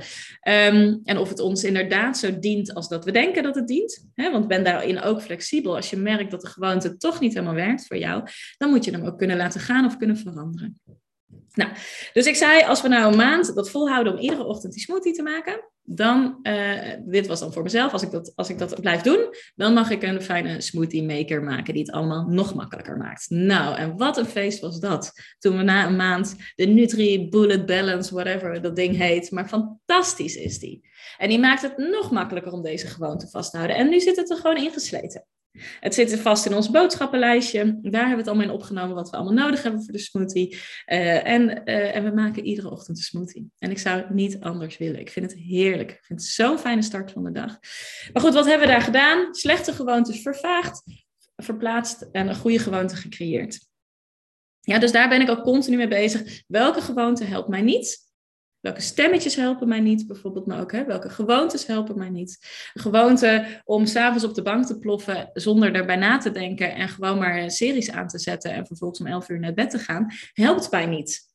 Um, en of het ons inderdaad zo dient als dat we denken dat het dient. Hè? Want ben daarin ook flexibel. Als je merkt dat de gewoonte toch niet helemaal werkt voor jou, dan moet je hem ook kunnen laten gaan of kunnen veranderen. Nou, dus ik zei, als we nou een maand dat volhouden om iedere ochtend die smoothie te maken, dan, uh, dit was dan voor mezelf, als ik, dat, als ik dat blijf doen, dan mag ik een fijne smoothie maker maken die het allemaal nog makkelijker maakt. Nou, en wat een feest was dat. Toen we na een maand de Nutri Bullet Balance, whatever dat ding heet, maar fantastisch is die. En die maakt het nog makkelijker om deze gewoonte vast te houden. En nu zit het er gewoon ingesleten. Het zit vast in ons boodschappenlijstje. Daar hebben we het allemaal in opgenomen wat we allemaal nodig hebben voor de smoothie. Uh, en, uh, en we maken iedere ochtend een smoothie. En ik zou het niet anders willen. Ik vind het heerlijk. Ik vind het zo'n fijne start van de dag. Maar goed, wat hebben we daar gedaan? Slechte gewoontes vervaagd, verplaatst en een goede gewoonte gecreëerd. Ja, dus daar ben ik ook continu mee bezig. Welke gewoonte helpt mij niet? Welke stemmetjes helpen mij niet, bijvoorbeeld, maar ook hè, welke gewoontes helpen mij niet. Een gewoonte om s'avonds op de bank te ploffen zonder erbij na te denken en gewoon maar series aan te zetten en vervolgens om 11 uur naar bed te gaan, helpt mij niet.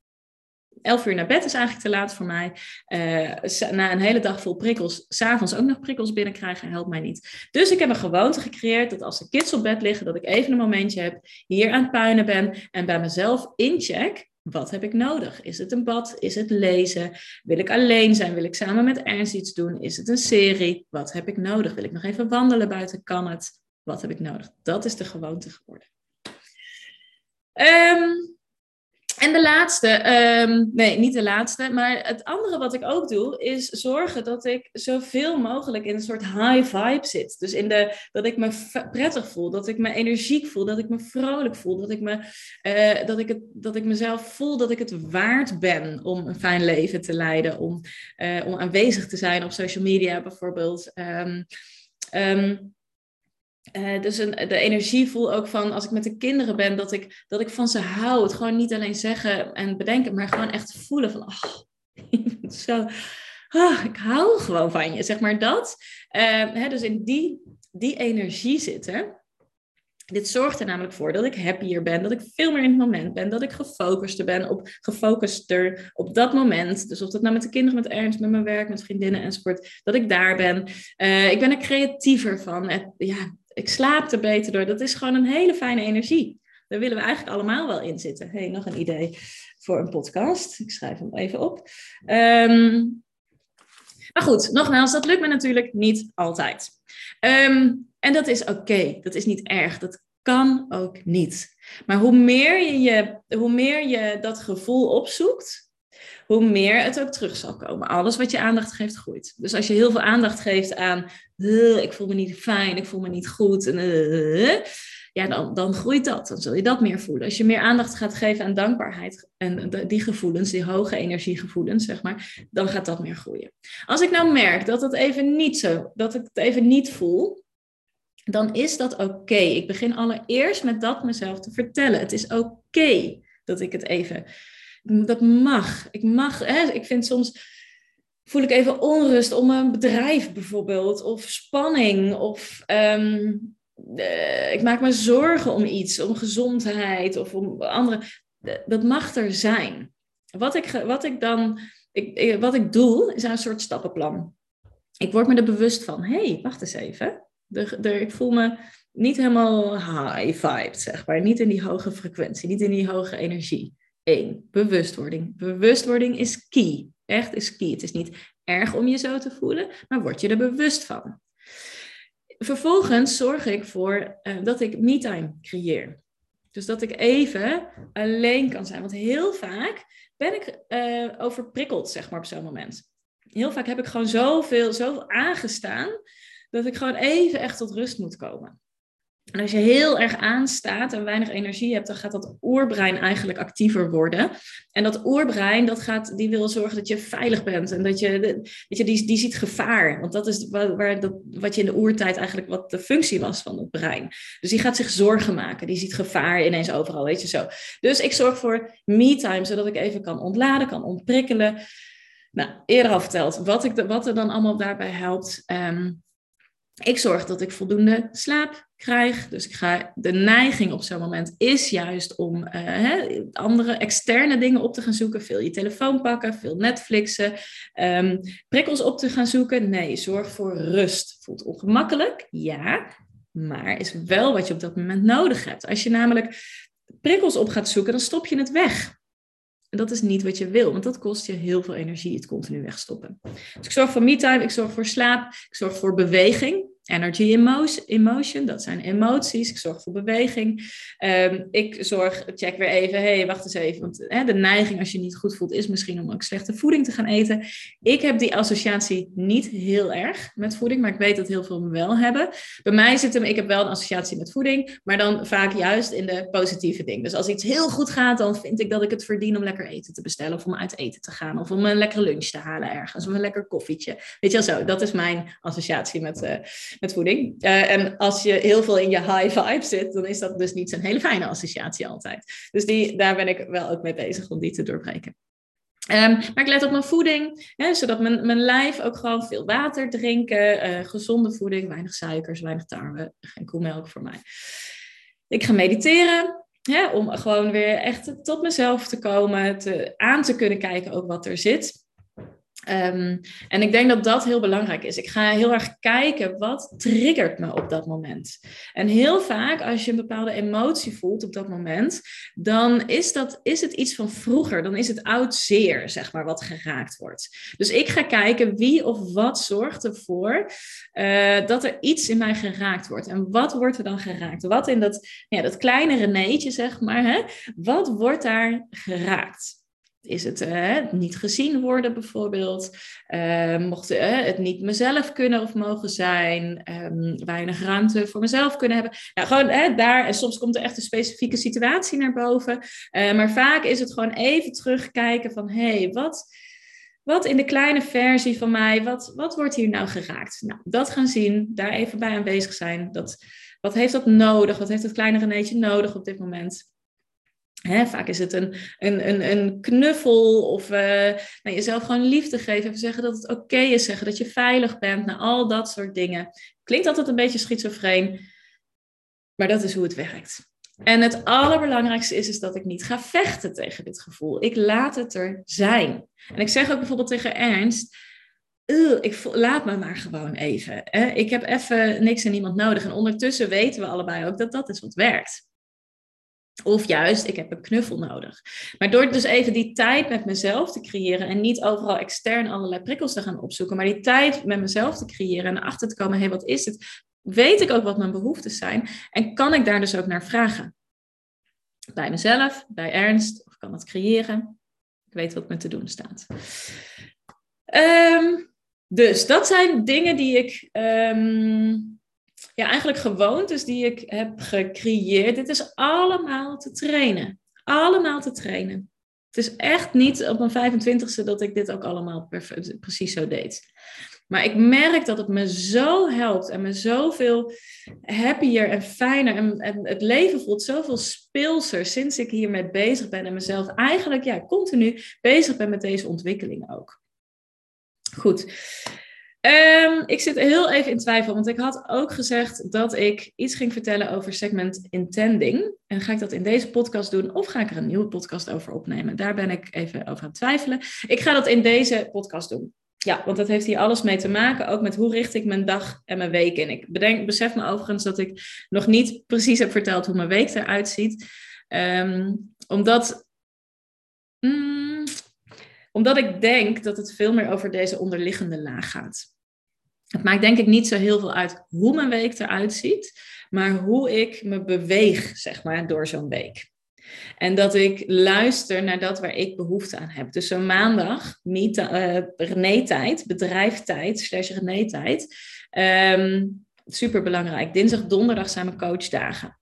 11 uur naar bed is eigenlijk te laat voor mij. Uh, na een hele dag vol prikkels, s'avonds ook nog prikkels binnenkrijgen, helpt mij niet. Dus ik heb een gewoonte gecreëerd dat als de kids op bed liggen, dat ik even een momentje heb, hier aan het puinen ben en bij mezelf incheck wat heb ik nodig? Is het een bad? Is het lezen? Wil ik alleen zijn? Wil ik samen met Ernst iets doen? Is het een serie? Wat heb ik nodig? Wil ik nog even wandelen buiten? Kan het? Wat heb ik nodig? Dat is de gewoonte geworden. En de laatste, um, nee, niet de laatste, maar het andere wat ik ook doe, is zorgen dat ik zoveel mogelijk in een soort high vibe zit. Dus in de, dat ik me prettig voel, dat ik me energiek voel, dat ik me vrolijk voel, dat ik, me, uh, dat ik, het, dat ik mezelf voel dat ik het waard ben om een fijn leven te leiden, om, uh, om aanwezig te zijn op social media bijvoorbeeld. Um, um, uh, dus een, de energie voel ook van als ik met de kinderen ben, dat ik, dat ik van ze hou. Het gewoon niet alleen zeggen en bedenken, maar gewoon echt voelen van, oh, [LAUGHS] zo, oh, ik hou gewoon van je, zeg maar dat. Uh, hè, dus in die, die energie zitten. Dit zorgt er namelijk voor dat ik happier ben, dat ik veel meer in het moment ben, dat ik gefocuster ben, op, gefocuster op dat moment. Dus of dat nou met de kinderen, met Ernst, met mijn werk, met vriendinnen enzovoort, dat ik daar ben. Uh, ik ben er creatiever van. Ja, ik slaap er beter door. Dat is gewoon een hele fijne energie. Daar willen we eigenlijk allemaal wel in zitten. hey, nog een idee voor een podcast. Ik schrijf hem even op. Um, maar goed, nogmaals, dat lukt me natuurlijk niet altijd. Um, en dat is oké, dat is niet erg, dat kan ook niet. Maar hoe meer je, je, hoe meer je dat gevoel opzoekt, hoe meer het ook terug zal komen. Alles wat je aandacht geeft, groeit. Dus als je heel veel aandacht geeft aan, ik voel me niet fijn, ik voel me niet goed, en, ja, dan, dan groeit dat. Dan zul je dat meer voelen. Als je meer aandacht gaat geven aan dankbaarheid en die gevoelens, die hoge energiegevoelens, zeg maar, dan gaat dat meer groeien. Als ik nou merk dat het even niet zo, dat ik het even niet voel, dan is dat oké. Ik begin allereerst met dat mezelf te vertellen. Het is oké dat ik het even. Dat mag. Ik mag. Hè? Ik vind soms. Voel ik even onrust om een bedrijf bijvoorbeeld, of spanning, of ehm, eh, ik maak me zorgen om iets, om gezondheid of om andere. Dat mag er zijn. Wat ik, wat ik dan, ik, wat ik doe, is een soort stappenplan. Ik word me er bewust van. Hé, hey, wacht eens even. De, de, ik voel me niet helemaal high vibe, zeg maar. Niet in die hoge frequentie, niet in die hoge energie. Eén, bewustwording. Bewustwording is key. Echt is key. Het is niet erg om je zo te voelen, maar word je er bewust van. Vervolgens zorg ik voor uh, dat ik me-time creëer. Dus dat ik even alleen kan zijn. Want heel vaak ben ik uh, overprikkeld, zeg maar, op zo'n moment. Heel vaak heb ik gewoon zoveel, zoveel aangestaan dat ik gewoon even echt tot rust moet komen. En als je heel erg aanstaat en weinig energie hebt, dan gaat dat oerbrein eigenlijk actiever worden. En dat oerbrein, dat gaat, die wil zorgen dat je veilig bent en dat je, weet je die, die ziet gevaar. Want dat is waar, waar dat, wat je in de oertijd eigenlijk, wat de functie was van het brein. Dus die gaat zich zorgen maken, die ziet gevaar ineens overal, weet je zo. Dus ik zorg voor me-time, zodat ik even kan ontladen, kan ontprikkelen. Nou, eerder al verteld, wat, ik, wat er dan allemaal daarbij helpt. Um, ik zorg dat ik voldoende slaap krijg. Dus ik ga, de neiging op zo'n moment is juist om uh, hè, andere externe dingen op te gaan zoeken. Veel je telefoon pakken, veel Netflixen, um, prikkels op te gaan zoeken. Nee, zorg voor rust. Voelt ongemakkelijk, ja, maar is wel wat je op dat moment nodig hebt. Als je namelijk prikkels op gaat zoeken, dan stop je het weg. En dat is niet wat je wil, want dat kost je heel veel energie, het continu wegstoppen. Dus ik zorg voor me-time, ik zorg voor slaap, ik zorg voor beweging. Energy emotion, dat zijn emoties. Ik zorg voor beweging. Um, ik zorg, check weer even, hé, hey, wacht eens even. Want hè, de neiging als je niet goed voelt is misschien om ook slechte voeding te gaan eten. Ik heb die associatie niet heel erg met voeding, maar ik weet dat heel veel me wel hebben. Bij mij zit hem, ik heb wel een associatie met voeding, maar dan vaak juist in de positieve dingen. Dus als iets heel goed gaat, dan vind ik dat ik het verdien om lekker eten te bestellen. Of om uit eten te gaan. Of om een lekkere lunch te halen ergens. Of een lekker koffietje. Weet je wel zo, dat is mijn associatie met... Uh, met voeding. Uh, en als je heel veel in je high vibe zit, dan is dat dus niet zo'n hele fijne associatie altijd. Dus die, daar ben ik wel ook mee bezig om die te doorbreken. Um, maar ik let op mijn voeding, hè, zodat mijn, mijn lijf ook gewoon veel water drinken, uh, gezonde voeding, weinig suikers, weinig tarwe, geen koemelk voor mij. Ik ga mediteren, om gewoon weer echt tot mezelf te komen, te, aan te kunnen kijken ook wat er zit. Um, en ik denk dat dat heel belangrijk is. Ik ga heel erg kijken wat triggert me op dat moment. En heel vaak als je een bepaalde emotie voelt op dat moment, dan is, dat, is het iets van vroeger. Dan is het oud zeer, zeg maar, wat geraakt wordt. Dus ik ga kijken wie of wat zorgt ervoor uh, dat er iets in mij geraakt wordt. En wat wordt er dan geraakt? Wat in dat, ja, dat kleine zeg maar, hè? wat wordt daar geraakt? Is het uh, niet gezien worden bijvoorbeeld? Uh, mocht uh, het niet mezelf kunnen of mogen zijn? Um, weinig ruimte voor mezelf kunnen hebben? Nou, gewoon daar, en soms komt er echt een specifieke situatie naar boven. maar vaak is het gewoon even terugkijken van, hé, hey, wat, wat in de kleine versie van mij, wat, wat wordt hier nou geraakt? Nou, dat gaan zien, daar even bij aanwezig zijn. Dat, wat heeft dat nodig? Wat heeft het kleine Renéetje nodig op dit moment? Vaak is het een, een, een, een knuffel of nou, jezelf gewoon liefde geven. Even zeggen dat het oké is, zeggen dat je veilig bent. Nou, al dat soort dingen. Klinkt altijd een beetje schizofreen, maar dat is hoe het werkt. En het allerbelangrijkste is, is dat ik niet ga vechten tegen dit gevoel. Ik laat het er zijn. En ik zeg ook bijvoorbeeld tegen Ernst, ik laat me maar gewoon even. Hè? Ik heb even niks en niemand nodig. En ondertussen weten we allebei ook dat dat is wat werkt. Of juist, ik heb een knuffel nodig. Maar door dus even die tijd met mezelf te creëren en niet overal extern allerlei prikkels te gaan opzoeken, maar die tijd met mezelf te creëren en erachter te komen, hé, hey, wat is het? Weet ik ook wat mijn behoeftes zijn en kan ik daar dus ook naar vragen? Bij mezelf, bij Ernst, of kan dat creëren? Ik weet wat me te doen staat. Um, dus dat zijn dingen die ik um, ja, eigenlijk gewoontes die ik heb gecreëerd. Dit is allemaal te trainen. Allemaal te trainen. Het is echt niet op mijn 25ste dat ik dit ook allemaal precies zo deed. Maar ik merk dat het me zo helpt en me zoveel happier en fijner en, het leven voelt zoveel speelser sinds ik hiermee bezig ben en mezelf eigenlijk ja, continu bezig ben met deze ontwikkeling ook. Goed. Um, ik zit heel even in twijfel, want ik had ook gezegd dat ik iets ging vertellen over segment intending. En ga ik dat in deze podcast doen of ga ik er een nieuwe podcast over opnemen? Daar ben ik even over aan het twijfelen. Ik ga dat in deze podcast doen. Ja, want dat heeft hier alles mee te maken, ook met hoe richt ik mijn dag en mijn week in. Ik bedenk, besef me overigens dat ik nog niet precies heb verteld hoe mijn week eruit ziet. Um, omdat, mm, omdat ik denk dat het veel meer over deze onderliggende laag gaat. Het maakt denk ik niet zo heel veel uit hoe mijn week eruit ziet, maar hoe ik me beweeg, zeg maar, door zo'n week. En dat ik luister naar dat waar ik behoefte aan heb. Dus zo'n maandag, uh, René-tijd, bedrijftijd, slash René-tijd. Um, super belangrijk. Dinsdag, donderdag zijn mijn coachdagen.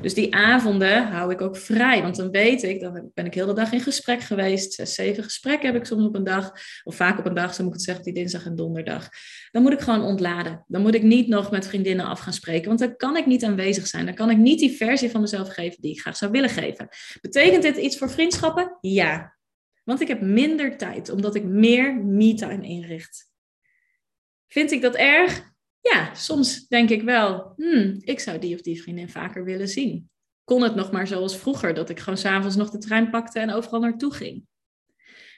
Dus die avonden hou ik ook vrij, want dan weet ik, dan ben ik heel de dag in gesprek geweest. Zes, zeven gesprekken heb ik soms op een dag, of vaak op een dag, zo moet ik het zeggen, die dinsdag en donderdag. Dan moet ik gewoon ontladen. Dan moet ik niet nog met vriendinnen af gaan spreken, want dan kan ik niet aanwezig zijn. Dan kan ik niet die versie van mezelf geven die ik graag zou willen geven. Betekent dit iets voor vriendschappen? Ja. Want ik heb minder tijd, omdat ik meer me-time inricht. Vind ik dat erg? Ja, soms denk ik wel, hmm, ik zou die of die vriendin vaker willen zien. Kon het nog maar zoals vroeger, dat ik gewoon s'avonds nog de trein pakte en overal naartoe ging.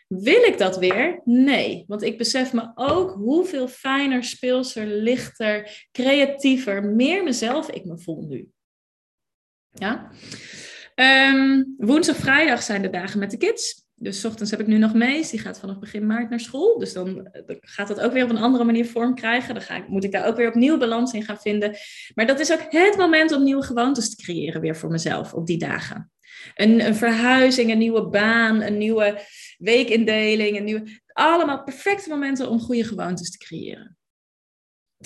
Wil ik dat weer? Nee, want ik besef me ook hoeveel fijner, speelser, lichter, creatiever, meer mezelf ik me voel nu. Ja? Um, woensdag, vrijdag zijn de dagen met de kids. Dus ochtends heb ik nu nog Mees, die gaat vanaf begin maart naar school. Dus dan, dan gaat dat ook weer op een andere manier vorm krijgen. Dan ga ik, moet ik daar ook weer opnieuw balans in gaan vinden. Maar dat is ook het moment om nieuwe gewoontes te creëren weer voor mezelf op die dagen. Een, een verhuizing, een nieuwe baan, een nieuwe weekindeling, een nieuwe, allemaal perfecte momenten om goede gewoontes te creëren.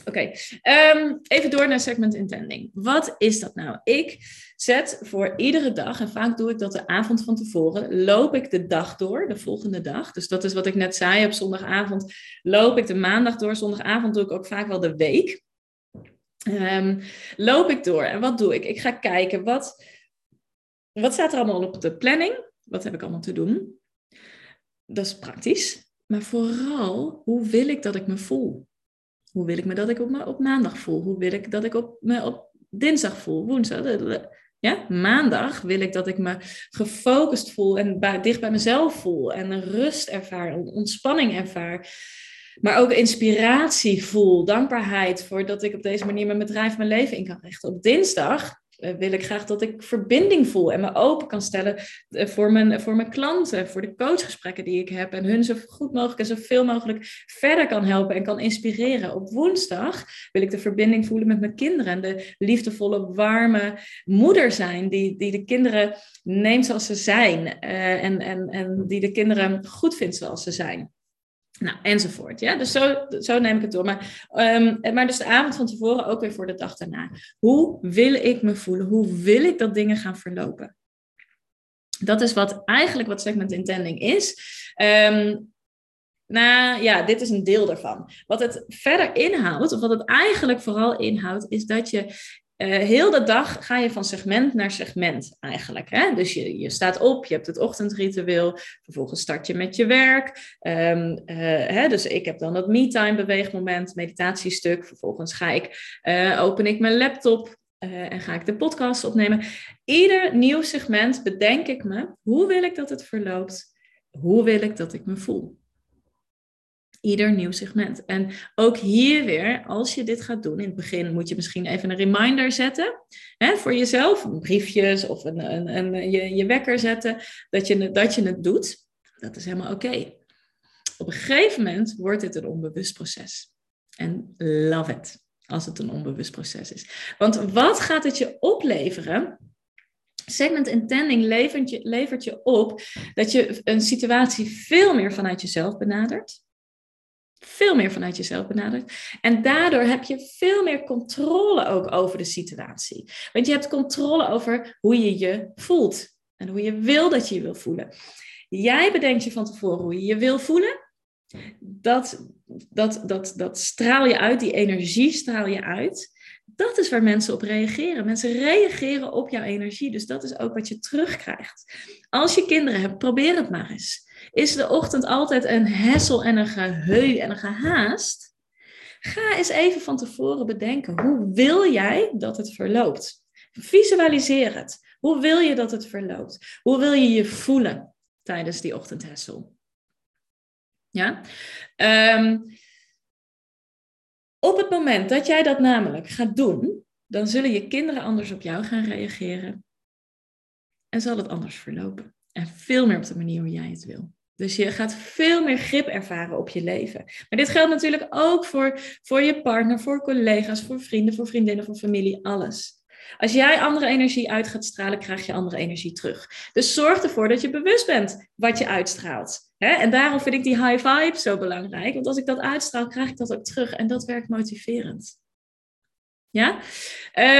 Oké, ehm, even door naar segment intending. Wat is dat nou? Ik zet voor iedere dag, en vaak doe ik dat de avond van tevoren, loop ik de dag door, de volgende dag. Dus dat is wat ik net zei, op zondagavond loop ik de maandag door, zondagavond doe ik ook vaak wel de week. Um, loop ik door en wat doe ik? Ik ga kijken, wat, wat staat er allemaal op de planning? Wat heb ik allemaal te doen? Dat is praktisch. Maar vooral, hoe wil ik dat ik me voel? Hoe wil ik me dat ik op, op maandag voel? Hoe wil ik dat ik op, me op dinsdag voel? Woensdag? Ja, maandag wil ik dat ik me gefocust voel en dicht bij mezelf voel en rust ervaar, ontspanning ervaar. Maar ook inspiratie voel, dankbaarheid voor dat ik op deze manier mijn bedrijf, mijn leven in kan richten. Op dinsdag wil ik graag dat ik verbinding voel en me open kan stellen eh, voor mijn, voor mijn klanten, voor de coachgesprekken die ik heb en hun zo goed mogelijk en zoveel mogelijk verder kan helpen en kan inspireren. Op woensdag wil ik de verbinding voelen met mijn kinderen en de liefdevolle, warme moeder zijn die, die de kinderen neemt zoals ze zijn uh, en, en, en die de kinderen goed vindt zoals ze zijn. Nou, enzovoort. Ja? Dus zo, zo neem ik het door. Maar, um, maar dus de avond van tevoren ook weer voor de dag daarna. Hoe wil ik me voelen? Hoe wil ik dat dingen gaan verlopen? Dat is wat eigenlijk wat segment intending is. Um, nou ja, dit is een deel daarvan. Wat het verder inhoudt, of wat het eigenlijk vooral inhoudt, is dat je uh, heel de dag ga je van segment naar segment eigenlijk. Hè? Dus je, je staat op, je hebt het ochtendritueel, vervolgens start je met je werk. Um, uh, hè, dus ik heb dan dat me-time beweegmoment, meditatiestuk. Vervolgens ga ik, uh, open ik mijn laptop en ga ik de podcast opnemen. Ieder nieuw segment bedenk ik me, hoe wil ik dat het verloopt? Hoe wil ik dat ik me voel? Ieder nieuw segment. En ook hier weer, als je dit gaat doen, in het begin moet je misschien even een reminder zetten hè, voor jezelf, briefjes of een, een, een, je, je wekker zetten, dat je, dat je het doet. Dat is helemaal oké. Op een gegeven moment wordt dit een onbewust proces. En love it, als het een onbewust proces is. Want wat gaat het je opleveren Segment intending levert je, levert je op dat je een situatie veel meer vanuit jezelf benadert veel meer vanuit jezelf benadert. En daardoor heb je veel meer controle ook over de situatie. Want je hebt controle over hoe je je voelt en hoe je wil dat je je wil voelen. Jij bedenkt je van tevoren hoe je je wil voelen. Dat, dat, dat, dat straal je uit, die energie straal je uit. Dat is waar mensen op reageren. Mensen reageren op jouw energie. Dus dat is ook wat je terugkrijgt. Als je kinderen hebt, probeer het maar eens. Is de ochtend altijd een hessel en een geheu en een gehaast? Ga eens even van tevoren bedenken. Hoe wil jij dat het verloopt? Visualiseer het. Hoe wil je dat het verloopt? Hoe wil je je voelen tijdens die ochtendhessel? Ja? Ehm, op het moment dat jij dat namelijk gaat doen, dan zullen je kinderen anders op jou gaan reageren. En zal het anders verlopen. En veel meer op de manier hoe jij het wil. Dus je gaat veel meer grip ervaren op je leven. Maar dit geldt natuurlijk ook voor, voor je partner, voor collega's, voor vrienden, voor vriendinnen, voor familie, alles. Als jij andere energie uit gaat stralen, krijg je andere energie terug. Dus zorg ervoor dat je bewust bent wat je uitstraalt. En daarom vind ik die high vibe zo belangrijk. Want als ik dat uitstraal, krijg ik dat ook terug. En dat werkt motiverend. Ja?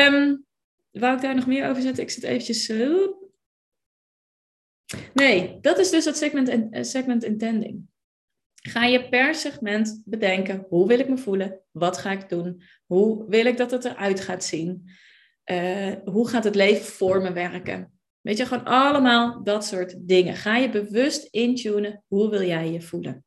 Um, wou ik daar nog meer over zetten? Ik zit eventjes... zo. Nee, dat is dus dat segment, eh, segment intending. Ga je per segment bedenken, hoe wil ik me voelen? Wat ga ik doen? Hoe wil ik dat het eruit gaat zien? Uh, hoe gaat het leven voor me werken? Weet je, gewoon allemaal dat soort dingen. Ga je bewust intunen, hoe wil jij je voelen?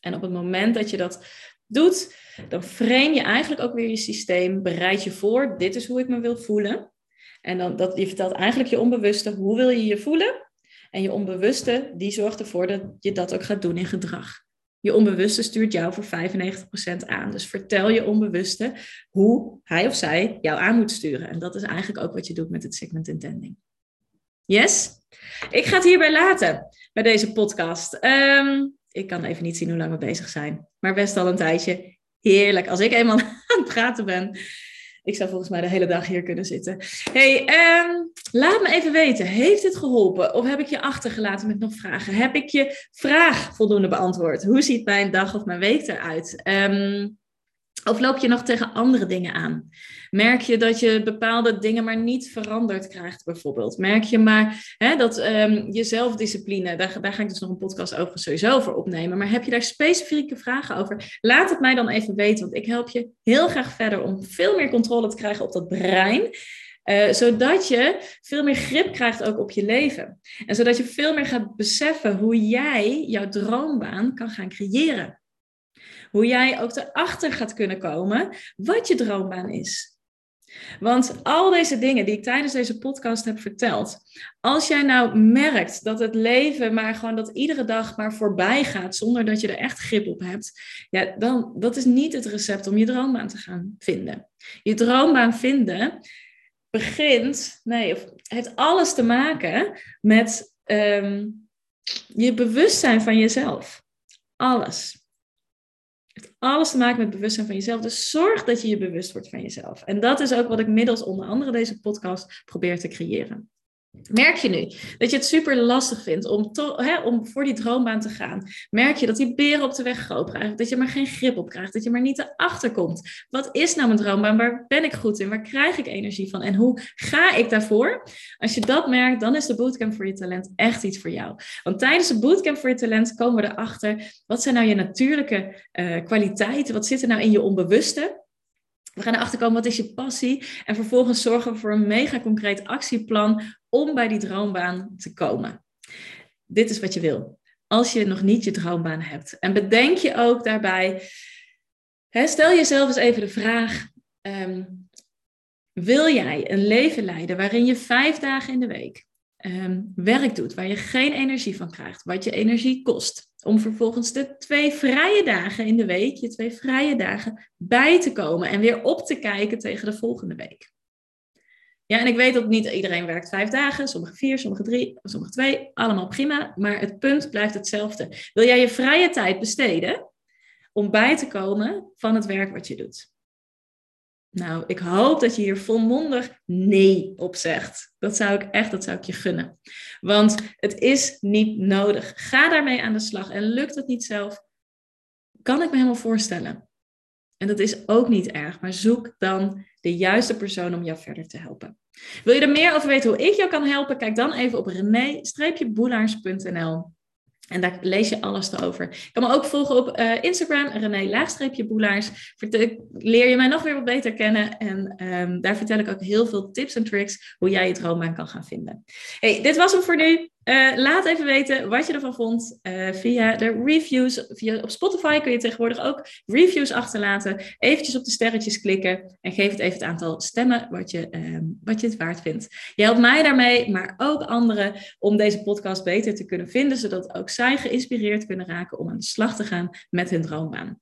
En op het moment dat je dat doet, dan frame je eigenlijk ook weer je systeem, bereid je voor, dit is hoe ik me wil voelen. En dan, dat, je vertelt eigenlijk je onbewuste, hoe wil je je voelen? En je onbewuste, die zorgt ervoor dat je dat ook gaat doen in gedrag. Je onbewuste stuurt jou voor 95% aan. Dus vertel je onbewuste hoe hij of zij jou aan moet sturen. En dat is eigenlijk ook wat je doet met het segment intending. Yes? Ik ga het hierbij laten, bij deze podcast. Ehm, ik kan even niet zien hoe lang we bezig zijn. Maar best al een tijdje. Heerlijk. Als ik eenmaal [LAUGHS] aan het praten ben, ik zou volgens mij de hele dag hier kunnen zitten. Hey, um, laat me even weten. Heeft dit geholpen? Of heb ik je achtergelaten met nog vragen? Heb ik je vraag voldoende beantwoord? Hoe ziet mijn dag of mijn week eruit? Um, of loop je nog tegen andere dingen aan? Merk je dat je bepaalde dingen maar niet veranderd krijgt, bijvoorbeeld? Merk je maar hè, dat um, je zelfdiscipline, daar, daar ga ik dus nog een podcast over sowieso over opnemen. Maar heb je daar specifieke vragen over? Laat het mij dan even weten, want ik help je heel graag verder om veel meer controle te krijgen op dat brein. Uh, zodat je veel meer grip krijgt ook op je leven. En zodat je veel meer gaat beseffen hoe jij jouw droombaan kan gaan creëren. Hoe jij ook erachter gaat kunnen komen wat je droombaan is. Want al deze dingen die ik tijdens deze podcast heb verteld, als jij nou merkt dat het leven maar gewoon dat iedere dag maar voorbij gaat zonder dat je er echt grip op hebt, ja, dan dat is niet het recept om je droombaan te gaan vinden. Je droombaan vinden begint, nee, of heeft alles te maken met um, je bewustzijn van jezelf. Alles alles te maken met bewustzijn van jezelf. Dus zorg dat je je bewust wordt van jezelf. En dat is ook wat ik middels onder andere deze podcast probeer te creëren. Merk je nu dat je het super lastig vindt om, hè, om voor die droombaan te gaan? Merk je dat die beren op de weg groot krijgen? Dat je maar geen grip op krijgt? Dat je maar niet erachter komt? Wat is nou mijn droombaan? Waar ben ik goed in? Waar krijg ik energie van? En hoe ga ik daarvoor? Als je dat merkt, dan is de Bootcamp voor je talent echt iets voor jou. Want tijdens de Bootcamp voor je talent komen we erachter. Wat zijn nou je natuurlijke uh, kwaliteiten? Wat zit er nou in je onbewuste? We gaan erachter komen wat is je passie. En vervolgens zorgen we voor een mega concreet actieplan om bij die droombaan te komen. Dit is wat je wil. Als je nog niet je droombaan hebt. En bedenk je ook daarbij. Hè, stel jezelf eens even de vraag. Ehm, wil jij een leven leiden waarin je vijf dagen in de week um, werk doet waar je geen energie van krijgt, wat je energie kost? Om vervolgens de twee vrije dagen in de week, je twee vrije dagen, bij te komen en weer op te kijken tegen de volgende week. Ja, en ik weet dat niet iedereen werkt vijf dagen, sommige vier, sommige drie, sommige twee, allemaal prima, maar het punt blijft hetzelfde. Wil jij je vrije tijd besteden om bij te komen van het werk wat je doet? Nou, ik hoop dat je hier volmondig nee op zegt. Dat zou ik echt, dat zou ik je gunnen. Want het is niet nodig. Ga daarmee aan de slag. En lukt het niet zelf, kan ik me helemaal voorstellen. En dat is ook niet erg, maar zoek dan de juiste persoon om jou verder te helpen. Wil je er meer over weten hoe ik jou kan helpen? Kijk dan even op rené-boelaars.nl. En daar lees je alles erover. Je kan me ook volgen op uh, Instagram, René-boelaars. Leer je mij nog weer wat beter kennen. En um, daar vertel ik ook heel veel tips en tricks hoe jij je droombaan kan gaan vinden. Hey, dit was hem voor nu. Uh, laat even weten wat je ervan vond uh, via de reviews. Via, op Spotify kun je tegenwoordig ook reviews achterlaten. Eventjes op de sterretjes klikken en geef het even het aantal stemmen wat je, uh, wat je het waard vindt. Je helpt mij daarmee, maar ook anderen om deze podcast beter te kunnen vinden, zodat ook zij geïnspireerd kunnen raken om aan de slag te gaan met hun droombaan.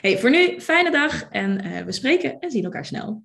Hey, voor nu, fijne dag en uh, we spreken en zien elkaar snel.